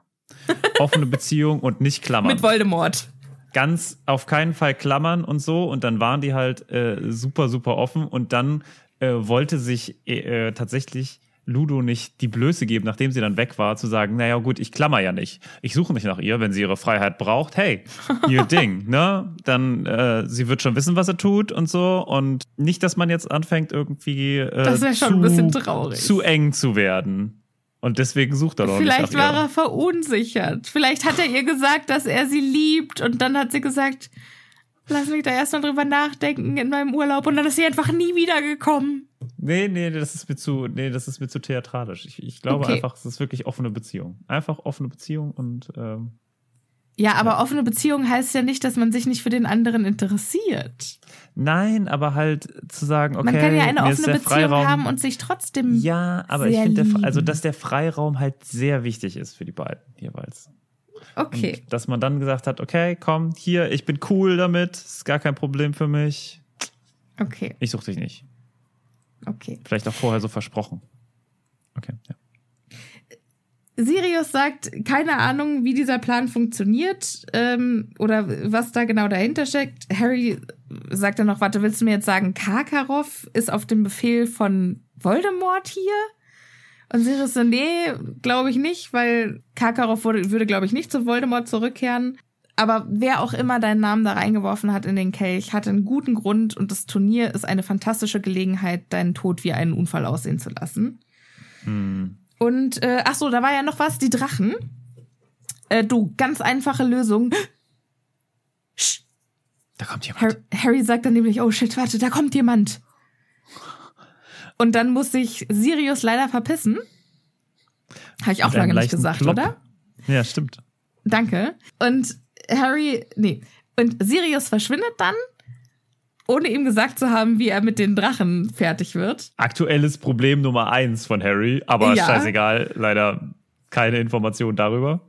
Speaker 1: Offene Beziehung und nicht Klammern.
Speaker 2: Mit Voldemort.
Speaker 1: ganz auf keinen Fall klammern und so. Und dann waren die halt äh, super, super offen. Und dann äh, wollte sich äh, äh, tatsächlich Ludo nicht die Blöße geben, nachdem sie dann weg war, zu sagen, naja gut, ich klammer ja nicht. Ich suche nicht nach ihr, wenn sie ihre Freiheit braucht. Hey, ihr Ding, ne? Dann, äh, sie wird schon wissen, was er tut und so. Und nicht, dass man jetzt anfängt, irgendwie äh,
Speaker 2: Das schon
Speaker 1: zu,
Speaker 2: ein bisschen traurig.
Speaker 1: zu eng zu werden. Und deswegen sucht er doch
Speaker 2: Vielleicht war
Speaker 1: ihr.
Speaker 2: er verunsichert. Vielleicht hat er ihr gesagt, dass er sie liebt und dann hat sie gesagt, lass mich da erst mal drüber nachdenken in meinem Urlaub und dann ist sie einfach nie wiedergekommen.
Speaker 1: Nee, nee, das ist mir zu, nee, das ist mir zu theatralisch. Ich, ich glaube
Speaker 2: Okay.
Speaker 1: einfach, es ist wirklich offene Beziehung. Einfach offene Beziehung und ähm,
Speaker 2: Ja, aber offene Beziehung heißt ja nicht, dass man sich nicht für den anderen interessiert.
Speaker 1: nein, aber halt zu sagen, okay,
Speaker 2: man kann ja eine offene Beziehung
Speaker 1: Freiraum,
Speaker 2: haben und sich trotzdem.
Speaker 1: ja, aber ich finde, also dass der Freiraum halt sehr wichtig ist für die beiden jeweils.
Speaker 2: Okay.
Speaker 1: Und dass man dann gesagt hat, okay, komm, hier, ich bin cool damit, ist gar kein Problem für mich.
Speaker 2: Okay.
Speaker 1: Ich suche dich nicht.
Speaker 2: Okay.
Speaker 1: Vielleicht auch vorher so versprochen. Okay, ja.
Speaker 2: Sirius sagt, keine Ahnung, wie dieser Plan funktioniert ähm, oder was da genau dahinter steckt. Harry sagt dann noch, warte, willst du mir jetzt sagen, Karkaroff ist auf dem Befehl von Voldemort hier? Und Sirius so, nee, glaube ich nicht, weil Karkaroff würde, würde glaube ich, nicht zu Voldemort zurückkehren. Aber wer auch immer deinen Namen da reingeworfen hat in den Kelch, hatte einen guten Grund und das Turnier ist eine fantastische Gelegenheit, deinen Tod wie einen Unfall aussehen zu lassen. Und äh, ach so, da war ja noch was, die Drachen. Äh, du, ganz einfache Lösung. Sch,
Speaker 1: Da kommt jemand.
Speaker 2: Harry, Harry sagt dann nämlich, oh shit, warte, da kommt jemand. Und dann muss sich Sirius leider verpissen. Habe ich auch
Speaker 1: Mit
Speaker 2: lange nicht gesagt,
Speaker 1: Plop.
Speaker 2: oder?
Speaker 1: Ja, stimmt.
Speaker 2: Danke. Und Harry, nee. Und Sirius verschwindet dann, ohne ihm gesagt zu haben, wie er mit den Drachen fertig wird.
Speaker 1: Aktuelles Problem Nummer eins von Harry, aber
Speaker 2: Ja.
Speaker 1: scheißegal, leider keine Information darüber.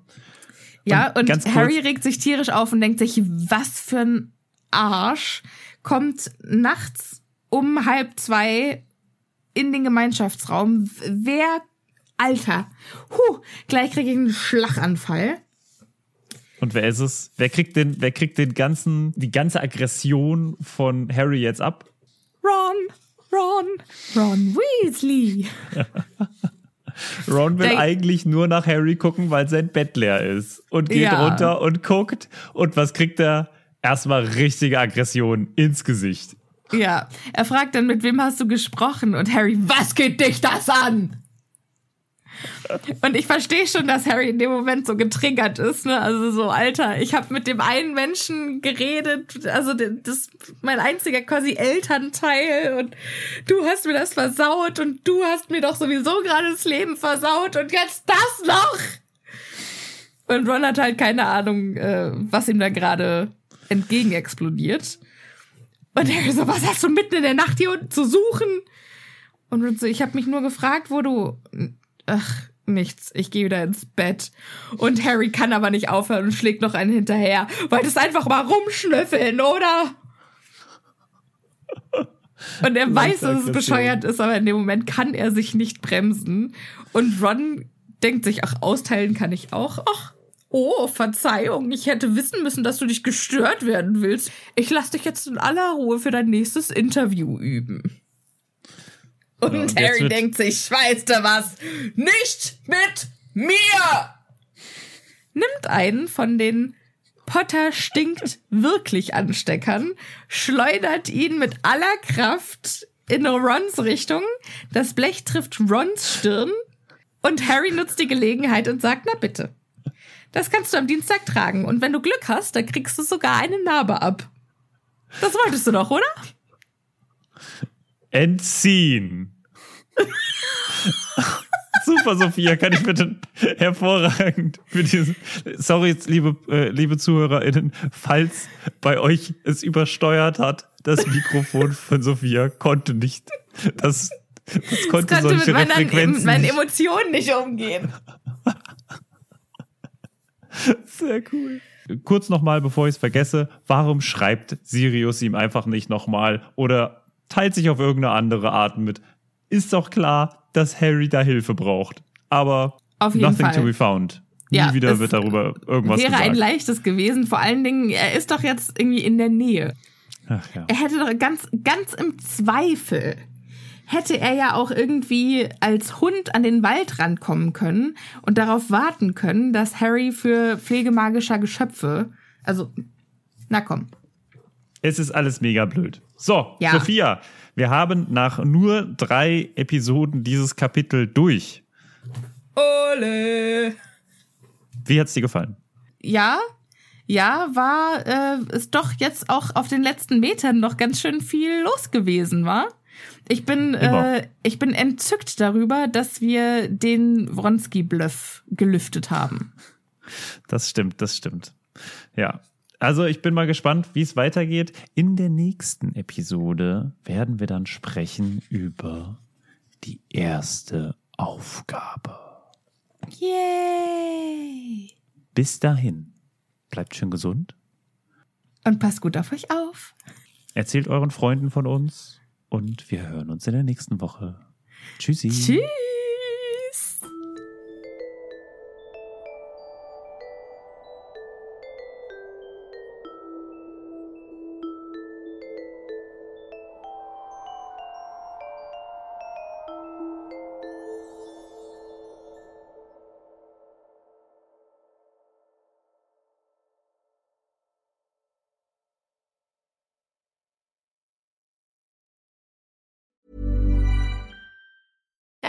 Speaker 2: Ja,
Speaker 1: Und
Speaker 2: und, Harry regt sich tierisch auf und denkt sich, was für ein Arsch kommt nachts um halb zwei in den Gemeinschaftsraum. Wer, Alter, huh, gleich kriege ich einen Schlaganfall.
Speaker 1: Und wer ist es? Wer kriegt den, wer kriegt den ganzen, die ganze Aggression von Harry jetzt ab?
Speaker 2: Ron, Ron, Ron Weasley.
Speaker 1: Ron will
Speaker 2: Der-
Speaker 1: eigentlich nur nach Harry gucken, weil sein Bett leer ist. Und geht
Speaker 2: Ja.
Speaker 1: runter und guckt. Und was kriegt er? Erstmal richtige Aggression ins Gesicht.
Speaker 2: Ja, er fragt dann, mit wem hast du gesprochen? Und Harry, was geht dich das an? Und ich verstehe schon, dass Harry in dem Moment so getriggert ist, ne? Also so, Alter, ich habe mit dem einen Menschen geredet, also das ist mein einziger quasi Elternteil und du hast mir das versaut und du hast mir doch sowieso gerade das Leben versaut und jetzt das noch! Und Ron hat halt keine Ahnung, äh, was ihm da gerade entgegen explodiert. Und Harry so, was hast du mitten in der Nacht hier unten zu suchen? Und Ron so, ich habe mich nur gefragt, wo du... Ach, nichts. Ich gehe wieder ins Bett. Und Harry kann aber nicht aufhören und schlägt noch einen hinterher. Wolltest einfach mal rumschnüffeln, oder? Und er weiß, dass es bescheuert ist, aber in dem Moment kann er sich nicht bremsen. Und Ron denkt sich, ach, austeilen kann ich auch. Ach, oh, Verzeihung, ich hätte wissen müssen, dass du dich gestört werden willst. Ich lass dich jetzt in aller Ruhe für dein nächstes Interview üben. Und
Speaker 1: Ja, und
Speaker 2: Harry denkt sich, weißt du was? Nicht mit mir! Nimmt einen von den Potter stinkt wirklich Ansteckern, schleudert ihn mit aller Kraft in Rons Richtung. Das Blech trifft Rons Stirn und Harry nutzt die Gelegenheit und sagt, na bitte. Das kannst du am Dienstag tragen und wenn du Glück hast, dann kriegst du sogar eine Narbe ab. Das wolltest du doch, oder?
Speaker 1: Entziehen. Super, Sophia, kann ich bitte hervorragend für diese. Sorry, liebe, äh, liebe ZuhörerInnen, falls bei euch es übersteuert hat, das Mikrofon von Sophia konnte nicht. Das, das konnte
Speaker 2: Konnte mit
Speaker 1: solche
Speaker 2: meinen,
Speaker 1: Frequenzen.
Speaker 2: meinen
Speaker 1: nicht.
Speaker 2: Emotionen nicht umgehen.
Speaker 1: Sehr cool. Kurz nochmal, bevor ich es vergesse, warum schreibt Sirius ihm einfach nicht nochmal oder teilt sich auf irgendeine andere Art mit? Ist doch klar, dass Harry da Hilfe braucht. Aber
Speaker 2: Auf jeden
Speaker 1: nothing
Speaker 2: Fall.
Speaker 1: to be found. Nie
Speaker 2: Ja,
Speaker 1: wieder wird darüber irgendwas
Speaker 2: Wäre
Speaker 1: gesagt.
Speaker 2: ein leichtes gewesen. Vor allen Dingen, er ist doch jetzt irgendwie in der Nähe.
Speaker 1: Ach ja.
Speaker 2: Er hätte doch ganz, ganz im Zweifel hätte er ja auch irgendwie als Hund an den Waldrand kommen können und darauf warten können, dass Harry für pflegemagischer Geschöpfe, also, na komm,
Speaker 1: Es ist alles mega blöd. So,
Speaker 2: Ja.
Speaker 1: Sophia, wir haben nach nur drei Episoden dieses Kapitel durch.
Speaker 2: Ole!
Speaker 1: Wie hat's dir gefallen?
Speaker 2: Ja, ja, war, äh, ist doch jetzt auch auf den letzten Metern noch ganz schön viel los gewesen, war? Ich bin, äh, ich bin entzückt darüber, dass wir den Wronski-Bluff gelüftet haben.
Speaker 1: Das stimmt, das stimmt. Ja. Also ich bin mal gespannt, wie es weitergeht. In der nächsten Episode werden wir dann sprechen über die erste Aufgabe.
Speaker 2: Yay!
Speaker 1: Bis dahin, bleibt schön gesund,
Speaker 2: Und passt gut auf euch auf.
Speaker 1: erzählt euren Freunden von uns und wir hören uns in der nächsten Woche. Tschüssi.
Speaker 2: Tschüss!